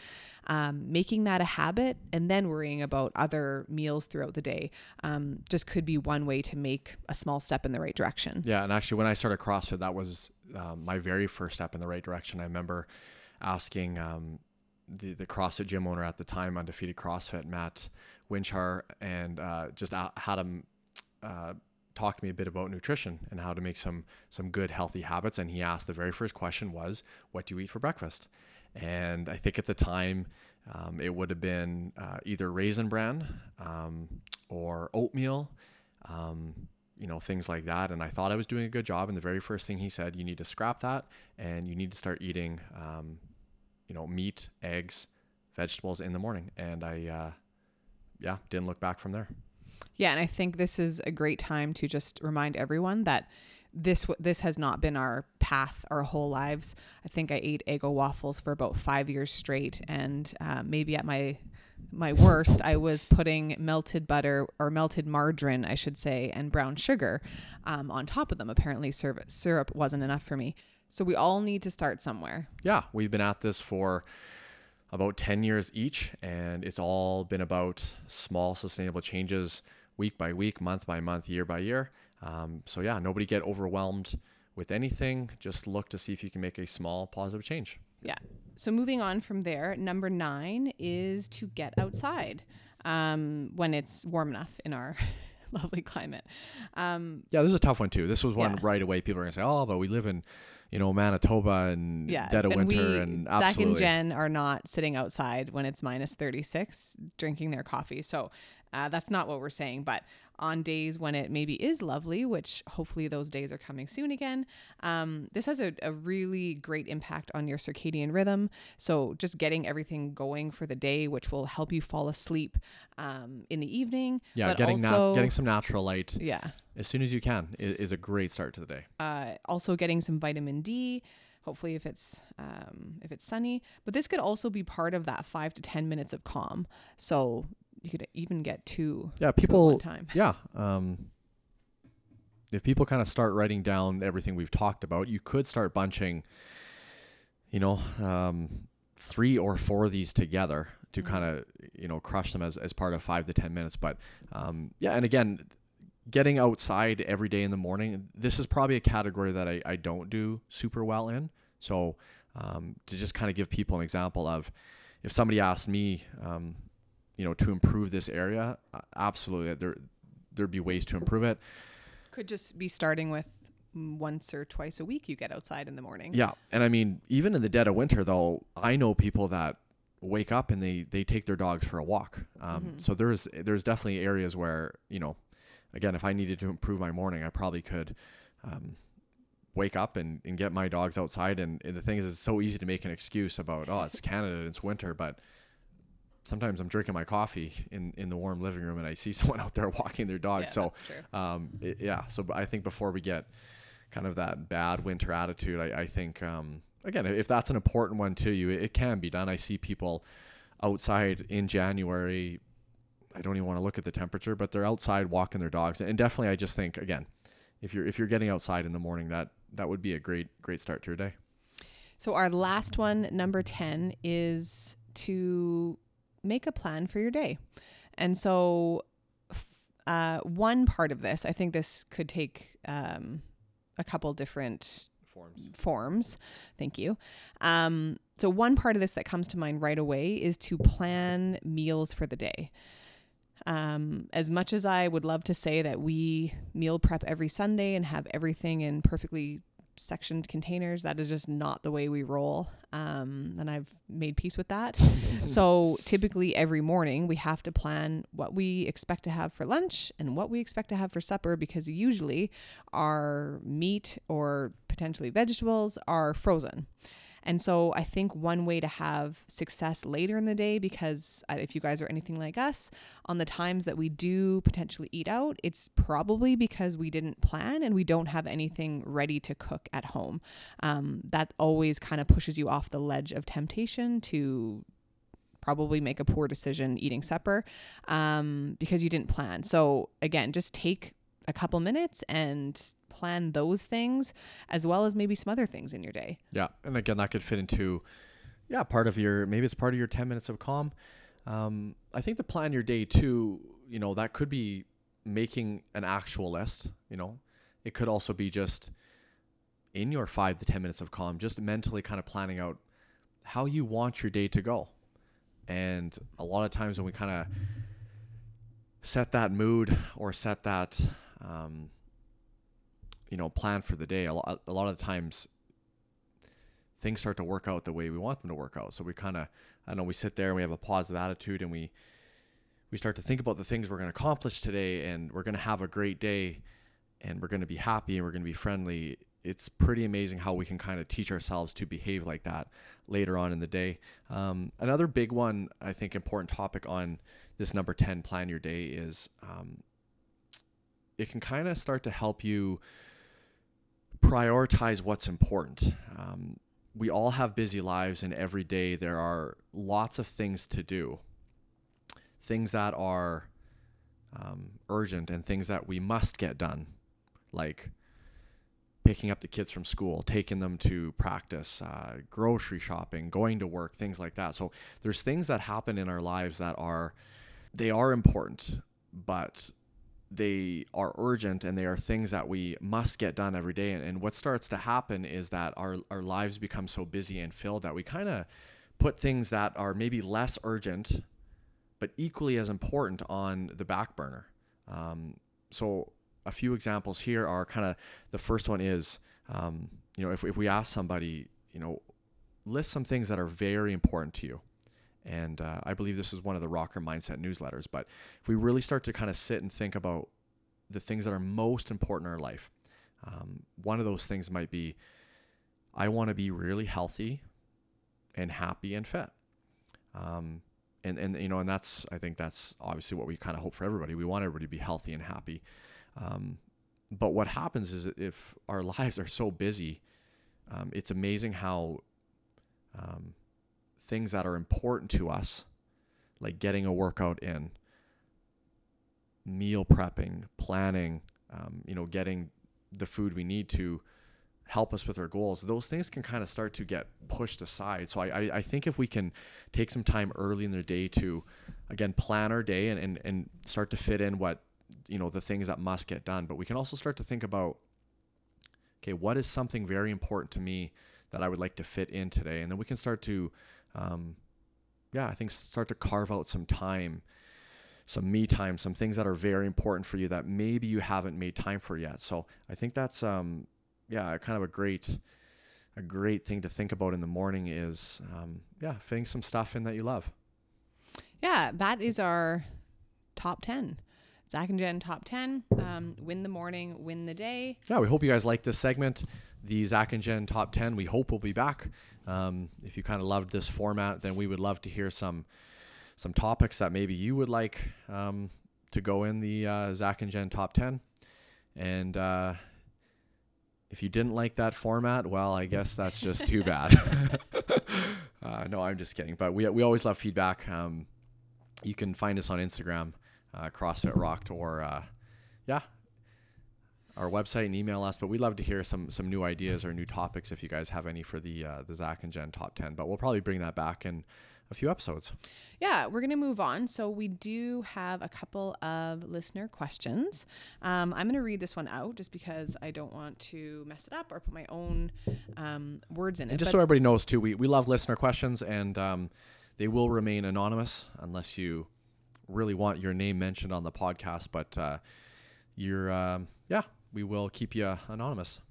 um, making that a habit, and then worrying about other meals throughout the day um, just could be one way to make a small step in the right direction. Yeah, and actually, when I started CrossFit, that was um, my very first step in the right direction. I remember asking um, the the CrossFit gym owner at the time, undefeated CrossFit, Matt Winchar, and uh, just had him. Uh, talk to me a bit about nutrition and how to make some some good healthy habits and he asked the very first question was what do you eat for breakfast? And i think at the time um, it would have been uh, either raisin bran um, or oatmeal um, you know things like that. And i thought i was doing a good job and the very first thing he said you need to scrap that and you need to start eating um, you know meat eggs vegetables in the morning. And i uh, yeah didn't look back from there yeah, and I think this is a great time to just remind everyone that this this has not been our path our whole lives. I think I ate Eggo waffles for about five years straight, and uh, maybe at my my worst, I was putting melted butter or melted margarine, I should say, and brown sugar um, on top of them. Apparently, syrup, syrup wasn't enough for me. So we all need to start somewhere. Yeah, we've been at this for about 10 years each, and it's all been about small, sustainable changes week by week, month by month, year by year. Um, so, yeah, nobody get overwhelmed with anything. Just look to see if you can make a small positive change. Yeah. So, moving on from there, number nine is to get outside um, when it's warm enough in our lovely climate. Um, yeah, this is a tough one, too. This was one yeah. right away. People are going to say, oh, but we live in you know, Manitoba and yeah, dead of and winter we, and absolutely. Zach and Jen are not sitting outside when it's minus 36 drinking their coffee. So uh, that's not what we're saying. But on days when it maybe is lovely, which hopefully those days are coming soon again, um, this has a, a, really great impact on your circadian rhythm. So just getting everything going for the day, which will help you fall asleep um, in the evening. Yeah, getting also, nat- getting some natural light. Yeah, as soon as you can is, is a great start to the day. Uh, also getting some vitamin D hopefully if it's um, if it's sunny but this could also be part of that five to ten minutes of calm so you could even get two. Yeah, people. time. Yeah. Um, if people kind of start writing down everything we've talked about, you could start bunching. You know, um, three or four of these together to mm-hmm. kind of you know crush them as as part of five to ten minutes. But um, yeah, and again, getting outside every day in the morning. This is probably a category that I, I don't do super well in. So um, to just kind of give people an example of if somebody asked me, um, you know, to improve this area, uh, absolutely, there there'd be ways to improve it. Could just be starting with once or twice a week you get outside in the morning. Yeah, and I mean, even in the dead of winter, though, I know people that wake up and they they take their dogs for a walk. Um, mm-hmm. So there's there's definitely areas where you know, again, if I needed to improve my morning, I probably could. Um, wake up and, and get my dogs outside and, and the thing is it's so easy to make an excuse about oh it's canada it's winter but sometimes I'm drinking my coffee in, in the warm living room and I see someone out there walking their dog. Yeah, so, um, it, yeah. So I think before we get kind of that bad winter attitude, I, I think, um, again, if that's an important one to you, it, it can be done. I see people outside in January. I don't even want to look at the temperature, but they're outside walking their dogs. And definitely, I just think again, if you're if you're getting outside in the morning, that that would be a great great start to your day. So our last one, number ten, is to make a plan for your day. And so, uh, one part of this, I think this could take um, a couple different forms. Forms. Thank you. Um, so, one part of this that comes to mind right away is to plan meals for the day. Um, as much as I would love to say that we meal prep every Sunday and have everything in perfectly sectioned containers. That is just not the way we roll. Um, and I've made peace with that. so typically every morning we have to plan what we expect to have for lunch and what we expect to have for supper because usually our meat or potentially vegetables are frozen. And so I think one way to have success later in the day, because uh, if you guys are anything like us, on the times that we do potentially eat out, it's probably because we didn't plan and we don't have anything ready to cook at home. Um, that always kind of pushes you off the ledge of temptation to probably make a poor decision eating supper um, because you didn't plan. So, again, just take a couple minutes and plan those things as well as maybe some other things in your day. Yeah. And again, that could fit into, yeah, part of your, maybe it's part of your 10 minutes of calm. Um, I think the plan your day too, you know, that could be making an actual list, you know, it could also be just in your five to 10 minutes of calm, just mentally kind of planning out how you want your day to go. And a lot of times when we kind of set that mood or set that, um, you know, plan for the day, a lot, a lot of times things start to work out the way we want them to work out. So we kind of, I know, we sit there and we have a positive attitude and we, we start to think about the things we're going to accomplish today and we're going to have a great day and we're going to be happy and we're going to be friendly it's pretty amazing how we can kind of teach ourselves to behave like that later on in the day. Um, another big one, I think, important topic on this number 10 plan your day is um, it can kind of start to help you prioritize what's important. Um, we all have busy lives, and every day there are lots of things to do, things that are um, urgent and things that we must get done, like picking up the kids from school, taking them to practice, uh, grocery shopping, going to work, things like that. So there's things that happen in our lives that are they are important, but they are urgent and they are things that we must get done every day. And, and what starts to happen is that our, our lives become so busy and filled that we kind of put things that are maybe less urgent, but equally as important on the back burner. Um, so a few examples here are kind of the first one is, um, you know, if, if we ask somebody, you know, list some things that are very important to you. And uh, I believe this is one of the Rocker Mindset newsletters. But if we really start to kind of sit and think about the things that are most important in our life, um, one of those things might be I want to be really healthy and happy and fit. Um, and, and, you know, and that's, I think that's obviously what we kind of hope for everybody. We want everybody to be healthy and happy. Um, but what happens is if our lives are so busy, um, it's amazing how um, things that are important to us, like getting a workout in, meal prepping, planning, um, you know, getting the food we need to help us with our goals, those things can kind of start to get pushed aside. So I, I, I, think if we can take some time early in the day to, again, plan our day and, and, and start to fit in what you know the things that must get done but we can also start to think about okay what is something very important to me that i would like to fit in today and then we can start to um, yeah i think start to carve out some time some me time some things that are very important for you that maybe you haven't made time for yet so i think that's um, yeah kind of a great a great thing to think about in the morning is um, yeah fitting some stuff in that you love yeah that is our top 10 Zach and Jen top 10. Um, win the morning, win the day. Yeah, we hope you guys like this segment. The Zach and Jen top 10. We hope we'll be back. Um, if you kind of loved this format, then we would love to hear some some topics that maybe you would like um, to go in the uh, Zach and Jen top 10. And uh, if you didn't like that format, well, I guess that's just too bad. uh, no, I'm just kidding. But we, we always love feedback. Um, you can find us on Instagram uh, CrossFit Rocked, or uh, yeah, our website and email us. But we'd love to hear some some new ideas or new topics if you guys have any for the uh, the Zach and Jen top ten. But we'll probably bring that back in a few episodes. Yeah, we're going to move on. So, we do have a couple of listener questions. Um, I'm going to read this one out just because I don't want to mess it up or put my own um, words in and it. Just so everybody knows, too, we, we love listener questions and um, they will remain anonymous unless you really want your name mentioned on the podcast, but uh, you're, um, yeah, we will keep you anonymous.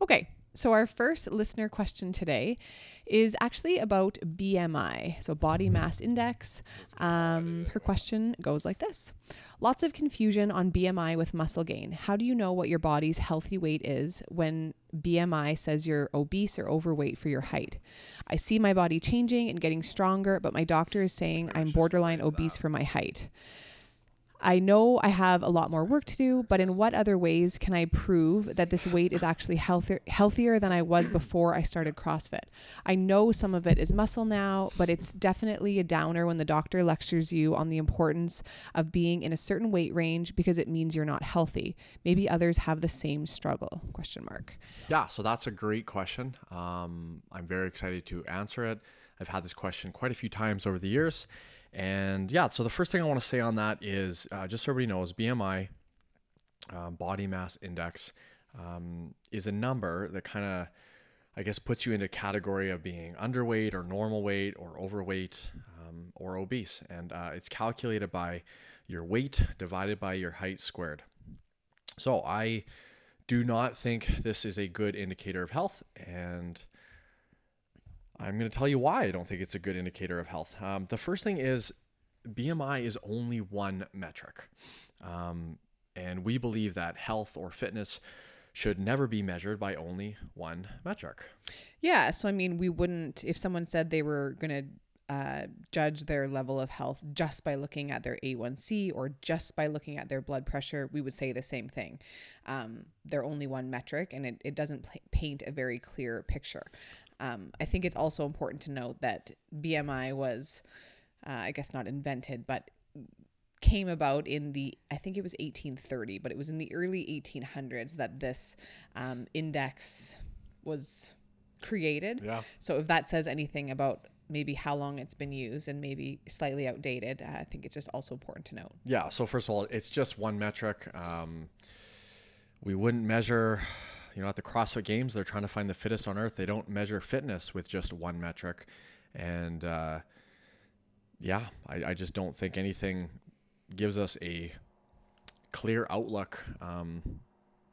Okay. So, our first listener question today is actually about BMI, so body mass index. Um, her question goes like this Lots of confusion on BMI with muscle gain. How do you know what your body's healthy weight is when BMI says you're obese or overweight for your height? I see my body changing and getting stronger, but my doctor is saying I'm borderline obese for my height. I know I have a lot more work to do, but in what other ways can I prove that this weight is actually healthier healthier than I was before I started CrossFit? I know some of it is muscle now, but it's definitely a downer when the doctor lectures you on the importance of being in a certain weight range because it means you're not healthy. Maybe others have the same struggle? Question mark. Yeah, so that's a great question. Um, I'm very excited to answer it. I've had this question quite a few times over the years. And yeah, so the first thing I want to say on that is uh, just so everybody knows BMI, um, body mass index, um, is a number that kind of, I guess, puts you into a category of being underweight or normal weight or overweight um, or obese. And uh, it's calculated by your weight divided by your height squared. So I do not think this is a good indicator of health. And I'm going to tell you why I don't think it's a good indicator of health. Um, the first thing is BMI is only one metric. Um, and we believe that health or fitness should never be measured by only one metric. Yeah. So, I mean, we wouldn't, if someone said they were going to uh, judge their level of health just by looking at their A1C or just by looking at their blood pressure, we would say the same thing. Um, they're only one metric and it, it doesn't paint a very clear picture. Um, I think it's also important to note that BMI was, uh, I guess, not invented, but came about in the I think it was 1830, but it was in the early 1800s that this um, index was created. Yeah. So if that says anything about maybe how long it's been used and maybe slightly outdated, uh, I think it's just also important to note. Yeah. So first of all, it's just one metric. Um, we wouldn't measure you know, at the CrossFit Games, they're trying to find the fittest on earth. They don't measure fitness with just one metric. And uh, yeah, I, I just don't think anything gives us a clear outlook um,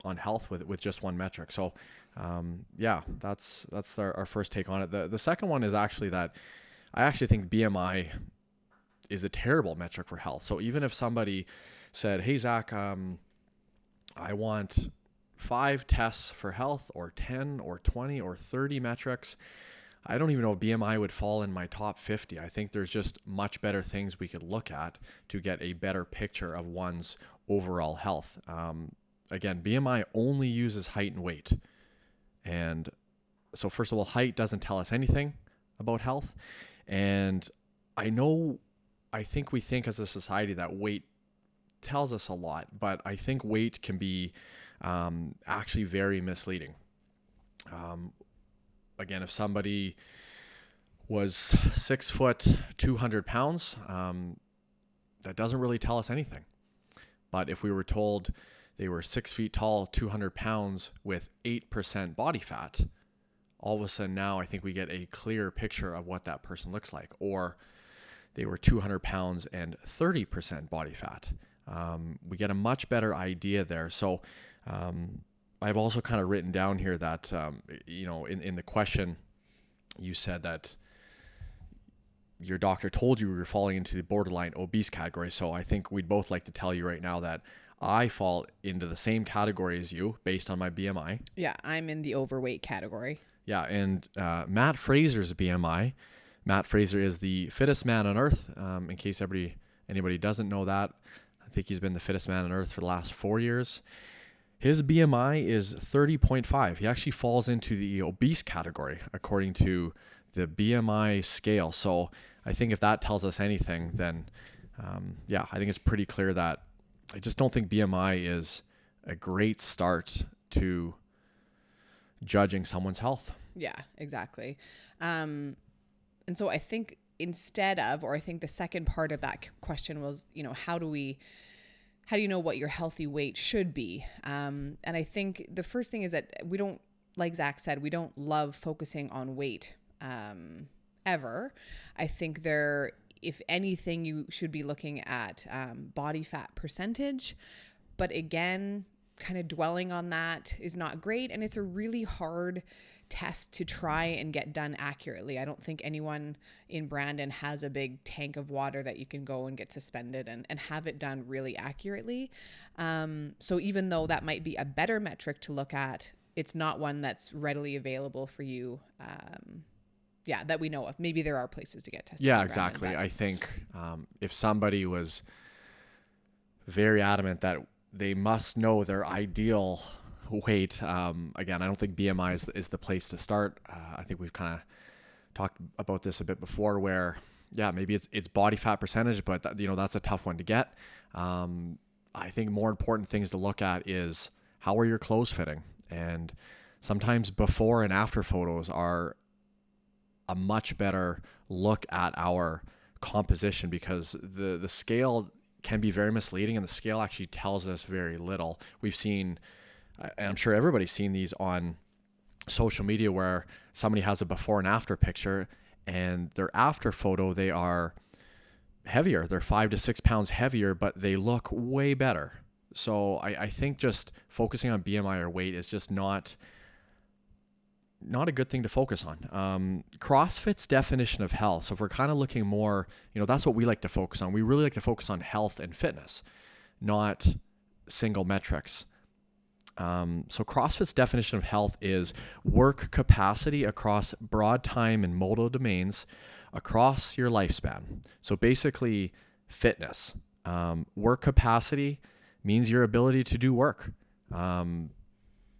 on health with with just one metric. So um, yeah, that's that's our, our first take on it. The the second one is actually that I actually think BMI is a terrible metric for health. So even if somebody said, "Hey Zach, um, I want five tests for health or 10 or 20 or 30 metrics. I don't even know if BMI would fall in my top 50. I think there's just much better things we could look at to get a better picture of one's overall health. Um, again, BMI only uses height and weight. And so, first of all, height doesn't tell us anything about health. And I know, I think we think as a society that weight tells us a lot, but I think weight can be um, actually very misleading. Um, again, if somebody was six foot, 200 pounds, um, that doesn't really tell us anything. But if we were told they were six feet tall, 200 pounds with 8% body fat, all of a sudden now I think we get a clear picture of what that person looks like. Or they were 200 pounds and 30% body fat. Um, we get a much better idea there. So um, I've also kind of written down here that, um, you know, in, in the question, you said that your doctor told you you were falling into the borderline obese category. So I think we'd both like to tell you right now that I fall into the same category as you based on my BMI. Yeah, I'm in the overweight category. Yeah, and uh, Mat Fraser's BMI. Matt Fraser is the fittest man on earth. Um, in case everybody anybody doesn't know that, I think he's been the fittest man on earth for the last four years. His BMI is 30.5. He actually falls into the obese category according to the BMI scale. So I think if that tells us anything, then um, yeah, I think it's pretty clear that I just don't think BMI is a great start to judging someone's health. Yeah, exactly. Um, and so I think instead of, or I think the second part of that question was, you know, how do we how do you know what your healthy weight should be? Um, and I think the first thing is that we don't, like Zach said, we don't love focusing on weight um, ever. I think there, if anything, you should be looking at um, body fat percentage. But again, kind of dwelling on that is not great. And it's a really hard test to try and get done accurately. I don't think anyone in Brandon has a big tank of water that you can go and get suspended and, and have it done really accurately. Um, so even though that might be a better metric to look at, it's not one that's readily available for you. Um, yeah, that we know of. Maybe there are places to get tested. Yeah, exactly. I think um, if somebody was very adamant that they must know their ideal weight. Um, again, I don't think BMI is, is the place to start. Uh, I think we've kind of talked about this a bit before, where yeah, maybe it's it's body fat percentage, but that, you know that's a tough one to get. Um, I think more important things to look at is how are your clothes fitting, and sometimes before and after photos are a much better look at our composition because the the scale can be very misleading and the scale actually tells us very little. We've seen and I'm sure everybody's seen these on social media where somebody has a before and after picture and their after photo they are heavier. They're five to six pounds heavier but they look way better. So I, I think just focusing on bmi or weight is just not not a good thing to focus on. Um, crossfit's definition of health so if we're kind of looking more you know that's what we like to focus on. We really like to focus on health and fitness not single metrics um, so, CrossFit's definition of health is work capacity across broad time and modal domains across your lifespan. So, basically, fitness. Um, work capacity means your ability to do work. Um,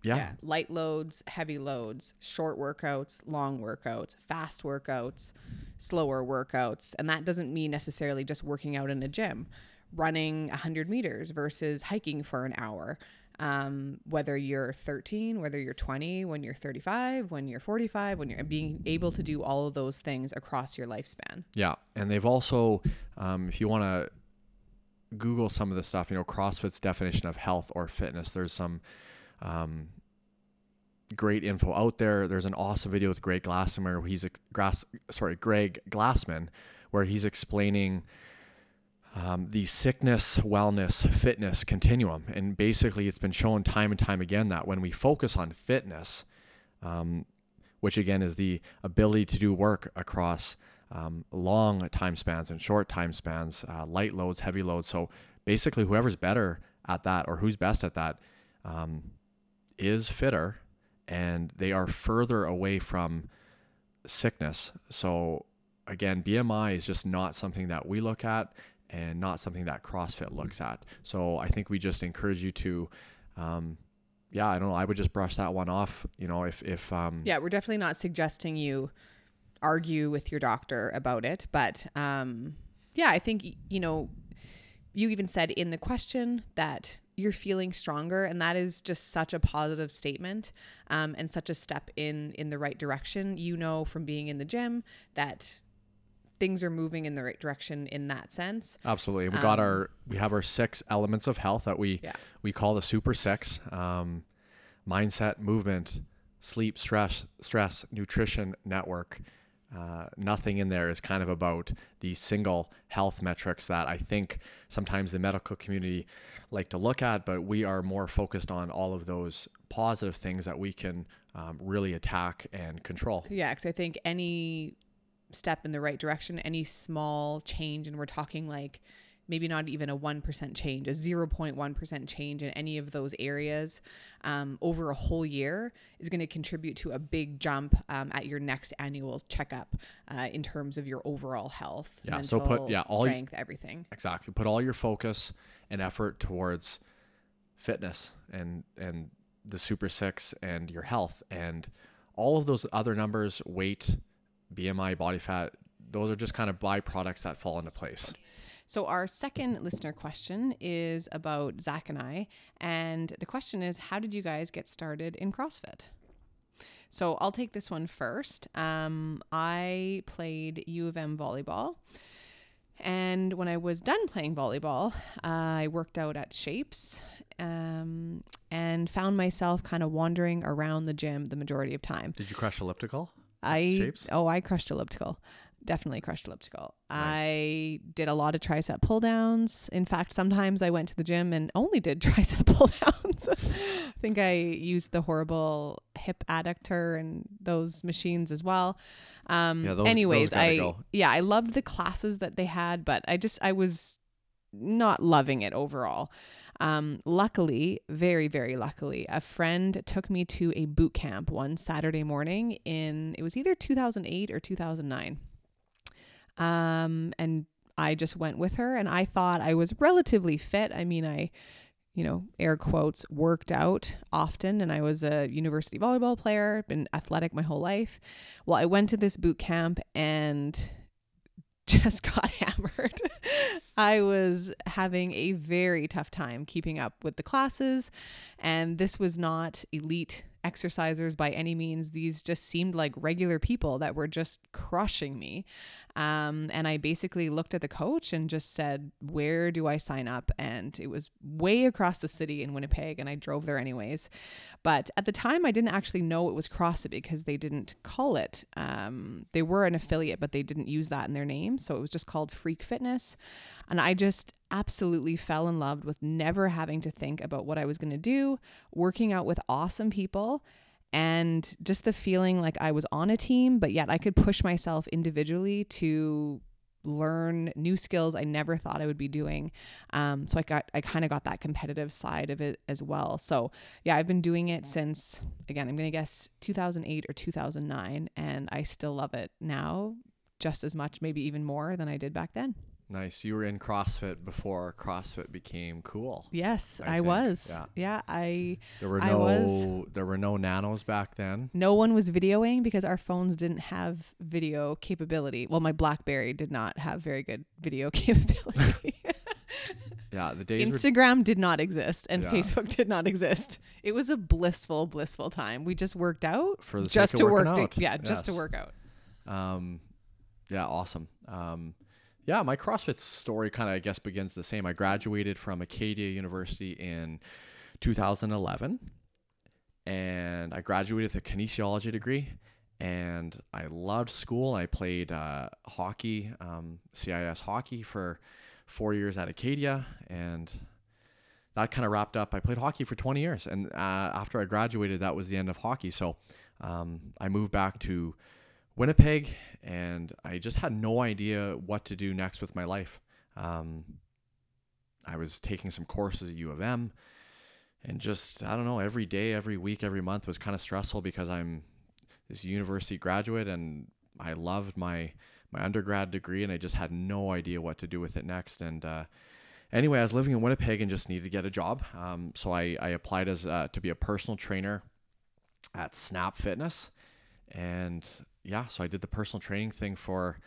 yeah. yeah. Light loads, heavy loads, short workouts, long workouts, fast workouts, slower workouts. And that doesn't mean necessarily just working out in a gym, running 100 meters versus hiking for an hour um, whether you're 13, whether you're 20, when you're 35, when you're 45, when you're being able to do all of those things across your lifespan. Yeah. And they've also, um, if you want to Google some of the stuff, you know, CrossFit's definition of health or fitness, there's some um, great info out there. There's an awesome video with Greg Glassman where he's, a, Grass, sorry, Greg Glassman, where he's explaining um, the sickness, wellness, fitness continuum. And basically, it's been shown time and time again that when we focus on fitness, um, which again is the ability to do work across um, long time spans and short time spans, uh, light loads, heavy loads. So basically, whoever's better at that or who's best at that um, is fitter and they are further away from sickness. So again, BMI is just not something that we look at and not something that CrossFit looks at. So I think we just encourage you to, um, yeah, I don't know. I would just brush that one off. You know, if if um, yeah, we're definitely not suggesting you argue with your doctor about it, but um, yeah, I think you know, you even said in the question that you're feeling stronger and that is just such a positive statement um, and such a step in in the right direction you know from being in the gym that things are moving in the right direction in that sense. Absolutely. We um, got our we have our six elements of health that we yeah. we call the super six. Um, mindset, movement, sleep, stress, stress, nutrition, network. Uh, nothing in there is kind of about the single health metrics that I think sometimes the medical community like to look at, but we are more focused on all of those positive things that we can um, really attack and control. Yeah, because I think any step in the right direction, any small change, and we're talking like maybe not even a 1% change, a 0.1% change in any of those areas um, over a whole year is going to contribute to a big jump um, at your next annual checkup uh, in terms of your overall health. Yeah. so put, yeah, all strength, everything. Exactly. Put all your focus and effort towards fitness and, and the super six and your health and all of those other numbers, weight, BMI, body fat, those are just kind of byproducts that fall into place. So, our second listener question is about Zach and I. And the question is How did you guys get started in CrossFit? So, I'll take this one first. Um, I played U of M volleyball. And when I was done playing volleyball, I worked out at Shapes um, and found myself kind of wandering around the gym the majority of time. Did you crush elliptical? I shapes? oh I crushed elliptical. definitely crushed elliptical. Nice. I did a lot of tricep pull downs. In fact, sometimes I went to the gym and only did tricep pull downs. I think I used the horrible hip adductor and those machines as well. Um, yeah, those, anyways, those I go. yeah, I loved the classes that they had, but I just I was not loving it overall. Um, luckily, very, very luckily, a friend took me to a boot camp one Saturday morning in, it was either 2008 or 2009. Um, and I just went with her and I thought I was relatively fit. I mean, I, you know, air quotes, worked out often and I was a university volleyball player, been athletic my whole life. Well, I went to this boot camp and just got hammered. I was having a very tough time keeping up with the classes, and this was not elite exercisers by any means. These just seemed like regular people that were just crushing me. Um, and I basically looked at the coach and just said, Where do I sign up? And it was way across the city in Winnipeg, and I drove there anyways. But at the time, I didn't actually know it was CrossFit because they didn't call it. Um, they were an affiliate, but they didn't use that in their name. So it was just called Freak Fitness. And I just absolutely fell in love with never having to think about what I was going to do, working out with awesome people and just the feeling like I was on a team, but yet I could push myself individually to learn new skills I never thought I would be doing. Um, so I got I kind of got that competitive side of it as well. So yeah, I've been doing it since again I'm gonna guess 2008 or 2009, and I still love it now just as much, maybe even more than I did back then. Nice. You were in CrossFit before CrossFit became cool. Yes, I, I was. Yeah. yeah, I There were no was, there were no nanos back then. No one was videoing because our phones didn't have video capability. Well, my BlackBerry did not have very good video capability. yeah, the days Instagram were... did not exist and yeah. Facebook did not exist. It was a blissful blissful time. We just worked out for the just to work out. yeah, yes. just to work out. Um yeah, awesome. Um yeah, my CrossFit story kind of, I guess, begins the same. I graduated from Acadia University in 2011, and I graduated with a kinesiology degree. And I loved school. I played uh, hockey, um, CIS hockey, for four years at Acadia, and that kind of wrapped up. I played hockey for 20 years, and uh, after I graduated, that was the end of hockey. So um, I moved back to Winnipeg, and I just had no idea what to do next with my life. Um, I was taking some courses at U of M, and just I don't know, every day, every week, every month was kind of stressful because I'm this university graduate and I loved my my undergrad degree, and I just had no idea what to do with it next. And uh, anyway, I was living in Winnipeg and just needed to get a job, um, so I, I applied as uh, to be a personal trainer at Snap Fitness, and yeah, so I did the personal training thing for,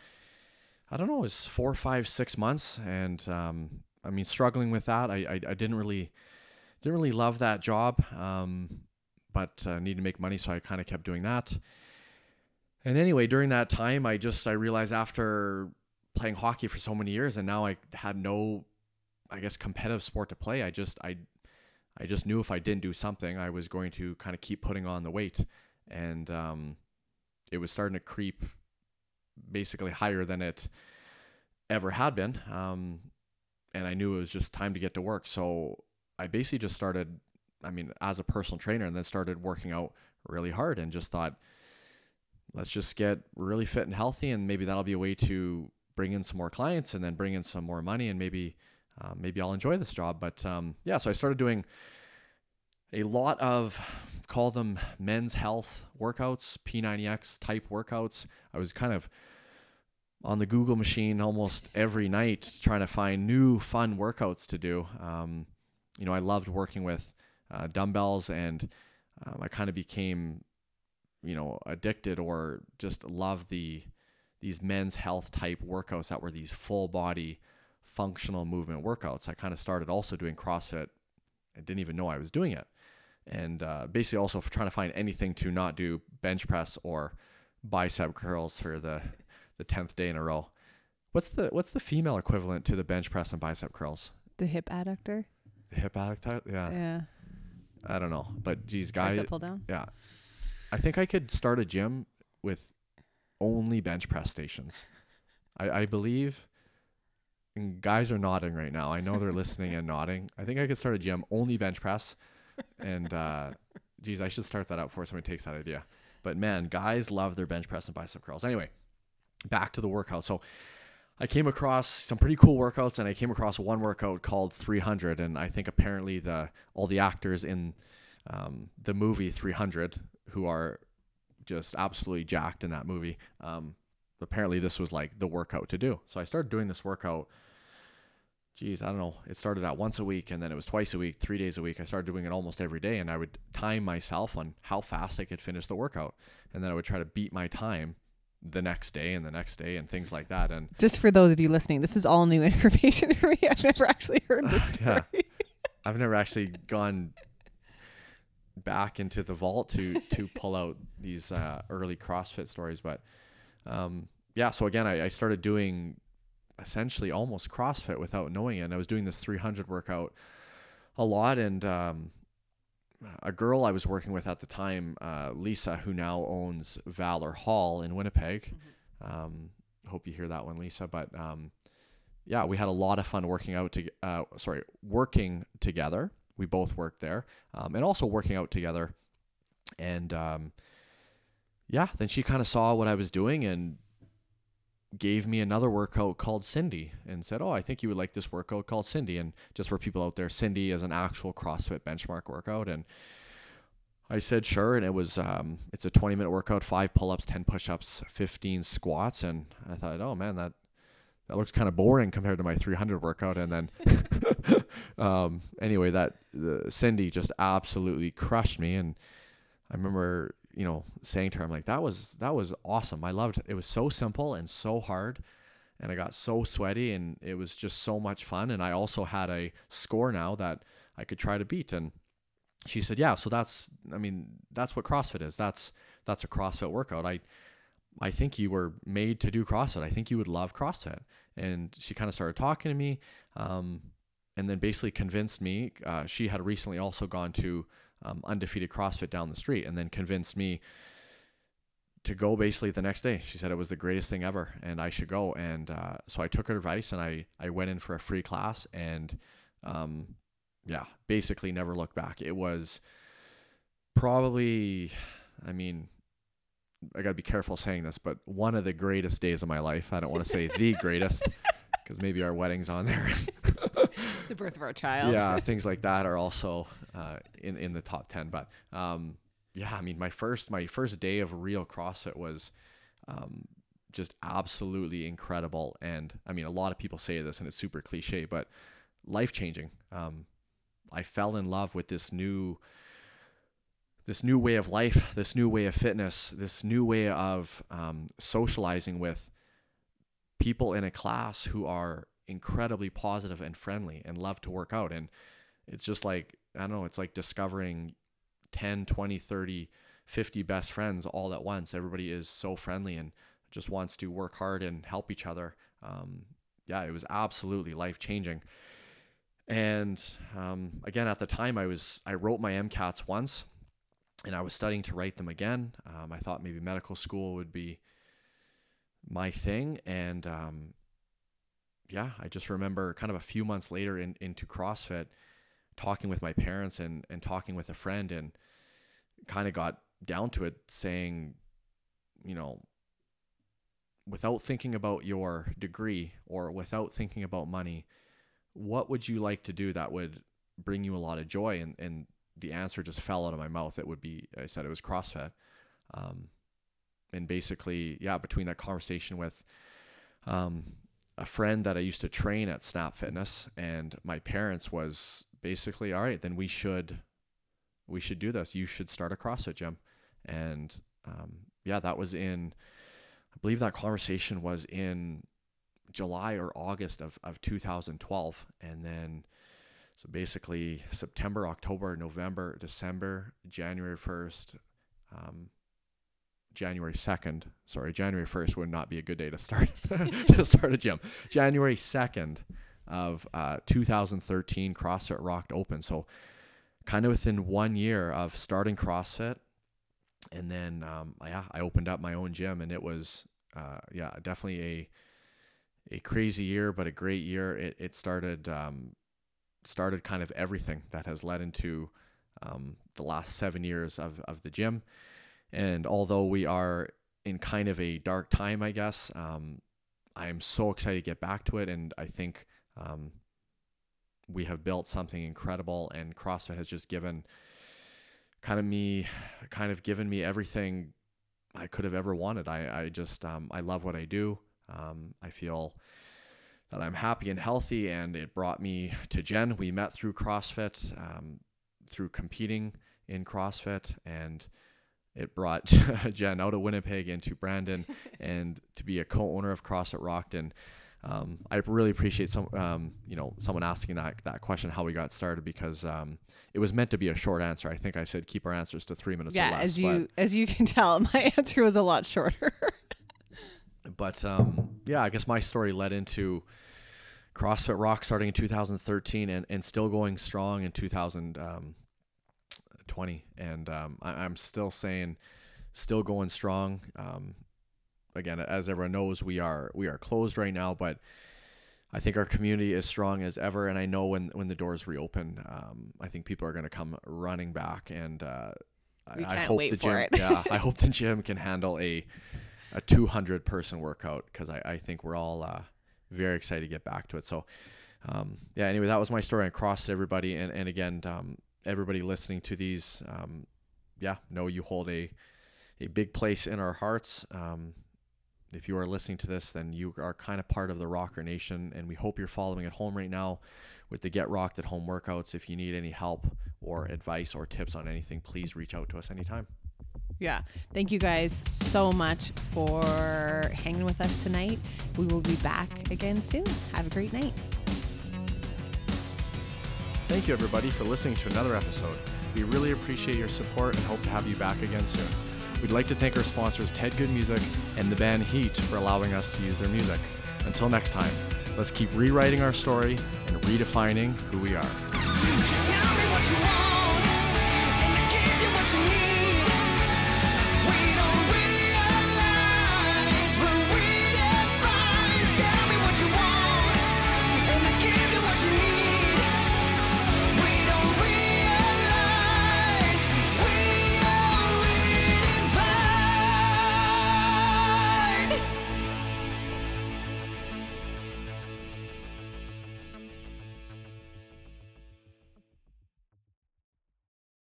I don't know, it was four, five, six months, and um, I mean, struggling with that. I, I, I didn't really, didn't really love that job, um, but uh, needed to make money, so I kind of kept doing that. And anyway, during that time, I just I realized after playing hockey for so many years, and now I had no, I guess, competitive sport to play. I just I, I just knew if I didn't do something, I was going to kind of keep putting on the weight, and um, it was starting to creep basically higher than it ever had been. Um, and I knew it was just time to get to work. So I basically just started, I mean, as a personal trainer, and then started working out really hard and just thought, let's just get really fit and healthy. And maybe that'll be a way to bring in some more clients and then bring in some more money. And maybe, uh, maybe I'll enjoy this job. But um, yeah, so I started doing a lot of call them men's health workouts, P90X type workouts. I was kind of on the Google machine almost every night trying to find new fun workouts to do. Um, you know, I loved working with uh, dumbbells and um, I kind of became, you know, addicted or just loved the these men's health type workouts that were these full body functional movement workouts. I kind of started also doing CrossFit. I didn't even know I was doing it and uh, basically also for trying to find anything to not do bench press or bicep curls for the the tenth day in a row. What's the what's the female equivalent to the bench press and bicep curls? The hip adductor. The hip adductor. Yeah. Yeah. I don't know, but geez, guys. Bicep pull down. Yeah. I think I could start a gym with only bench press stations. I, I believe and guys are nodding right now. I know they're listening and nodding. I think I could start a gym only bench press. And uh geez, I should start that out before somebody takes that idea. But man, guys love their bench press and bicep curls. Anyway, back to the workout. So I came across some pretty cool workouts, and I came across one workout called 300, and I think apparently the all the actors in um, the movie 300 who are just absolutely jacked in that movie. Um, apparently, this was like the workout to do. So I started doing this workout. Geez, I don't know. It started out once a week, and then it was twice a week, three days a week. I started doing it almost every day, and I would time myself on how fast I could finish the workout, and then I would try to beat my time the next day and the next day and things like that. And just for those of you listening, this is all new information for me. I've never actually heard this story. yeah. I've never actually gone back into the vault to to pull out these uh, early CrossFit stories, but um, yeah. So again, I, I started doing essentially almost CrossFit without knowing it. And I was doing this 300 workout a lot, and um, a girl I was working with at the time, uh, Lisa, who now owns Valor Hall in Winnipeg. Mm-hmm. Um, hope you hear that one, Lisa. But um, yeah, we had a lot of fun working out to uh, sorry working together. We both worked there, um, and also working out together. And um, yeah, then she kind of saw what I was doing and gave me another workout called Cindy and said, "Oh, I think you would like this workout called Cindy." And just for people out there, Cindy is an actual CrossFit benchmark workout, and I said sure, and it was um, it's a 20 minute workout, five pull ups, 10 push ups, 15 squats, and I thought, oh man, that that looks kind of boring compared to my 300 workout. And then um, anyway, that Cindy just absolutely crushed me, and I remember you know, saying to her, I'm like, that was that was awesome. I loved it. It was so simple and so hard. And I got so sweaty and it was just so much fun. And I also had a score now that I could try to beat. And she said, Yeah, so that's I mean, that's what CrossFit is. That's that's a CrossFit workout. I I think you were made to do CrossFit. I think you would love CrossFit. And she kind of started talking to me, um, and then basically convinced me. Uh, she had recently also gone to um, undefeated CrossFit down the street, and then convinced me to go basically the next day. She said it was the greatest thing ever, and I should go. And uh, so I took her advice, and I I went in for a free class, and um, yeah, basically never looked back. It was probably, I mean, I got to be careful saying this, but one of the greatest days of my life. I don't want to say the greatest because maybe our wedding's on there. the birth of our child. Yeah, things like that are also uh, in in the top ten. But um, yeah, I mean, my first my first day of real CrossFit was um, just absolutely incredible. And I mean, a lot of people say this, and it's super cliche, but life changing. Um, I fell in love with this new this new way of life, this new way of fitness, this new way of um, socializing with people in a class who are incredibly positive and friendly and love to work out. And it's just like, I don't know, it's like discovering 10, 20, 30, 50 best friends all at once. Everybody is so friendly and just wants to work hard and help each other. Um, yeah, it was absolutely life changing. And um, again, at the time, I was I wrote my MCATs once, and I was studying to write them again. Um, I thought maybe medical school would be my thing, and um, yeah, I just remember kind of a few months later in, into CrossFit, talking with my parents and and talking with a friend, and kind of got down to it, saying, you know, without thinking about your degree or without thinking about money, what would you like to do that would bring you a lot of joy? And and the answer just fell out of my mouth. It would be I said it was CrossFit. Um, and basically, yeah, between that conversation with um, a friend that I used to train at Snap Fitness and my parents was basically, all right, then we should we should do this. You should start a CrossFit gym. And um, yeah, that was in I believe that conversation was in July or August of, of 2012. And then so basically September, October, November, December, January 1st, um, January 2nd, sorry, January 1st would not be a good day to start to start a gym. January 2nd of uh, 2013, CrossFit rocked open. So kind of within one year of starting CrossFit, and then um, yeah, I opened up my own gym, and it was uh, yeah, definitely a a crazy year, but a great year. It, it started um, started kind of everything that has led into um, the last seven years of, of the gym. And although we are in kind of a dark time, I guess, um, I am so excited to get back to it. And I think um, we have built something incredible, and CrossFit has just given kind of me, kind of given me everything I could have ever wanted. I, I just, um, I love what I do. Um, I feel that I'm happy and healthy, and it brought me to Jen. We met through CrossFit, um, through competing in CrossFit, and it brought Jen out of Winnipeg into Brandon, and to be a co-owner of CrossFit Rockton. Um, I really appreciate some, um, you know, someone asking that that question how we got started because um, it was meant to be a short answer. I think I said keep our answers to three minutes. Yeah, as you as you can tell, my answer was a lot shorter. but um, yeah, I guess my story led into CrossFit Rock starting in 2013 and, and still going strong in 2020. And um, I, am still saying, still going strong. Um, again, as everyone knows, we are we are closed right now, but I think our community is strong as ever. And I know when when the doors reopen, um, I think people are going to come running back. And uh, I, I, hope the gym, yeah, I hope the gym can handle a a 200 person workout because I, I think we're all uh, very excited to get back to it. So, um, yeah, anyway, that was my story on CrossFit, everybody. And, and again, um, everybody listening to these, um, yeah, know you hold a, a big place in our hearts. Um, if you are listening to this, then you are kind of part of the Rocker Nation, and we hope you're following at home right now with the Get Rocked at Home workouts. If you need any help or advice or tips on anything, please reach out to us anytime. Yeah. Thank you guys so much for hanging with us tonight. We will be back again soon. Have a great night. Thank you, everybody, for listening to another episode. We really appreciate your support and hope to have you back again soon. We'd like to thank our sponsors, Ted Good Music and the band Heat, for allowing us to use their music. Until next time, let's keep rewriting our story and redefining who we are.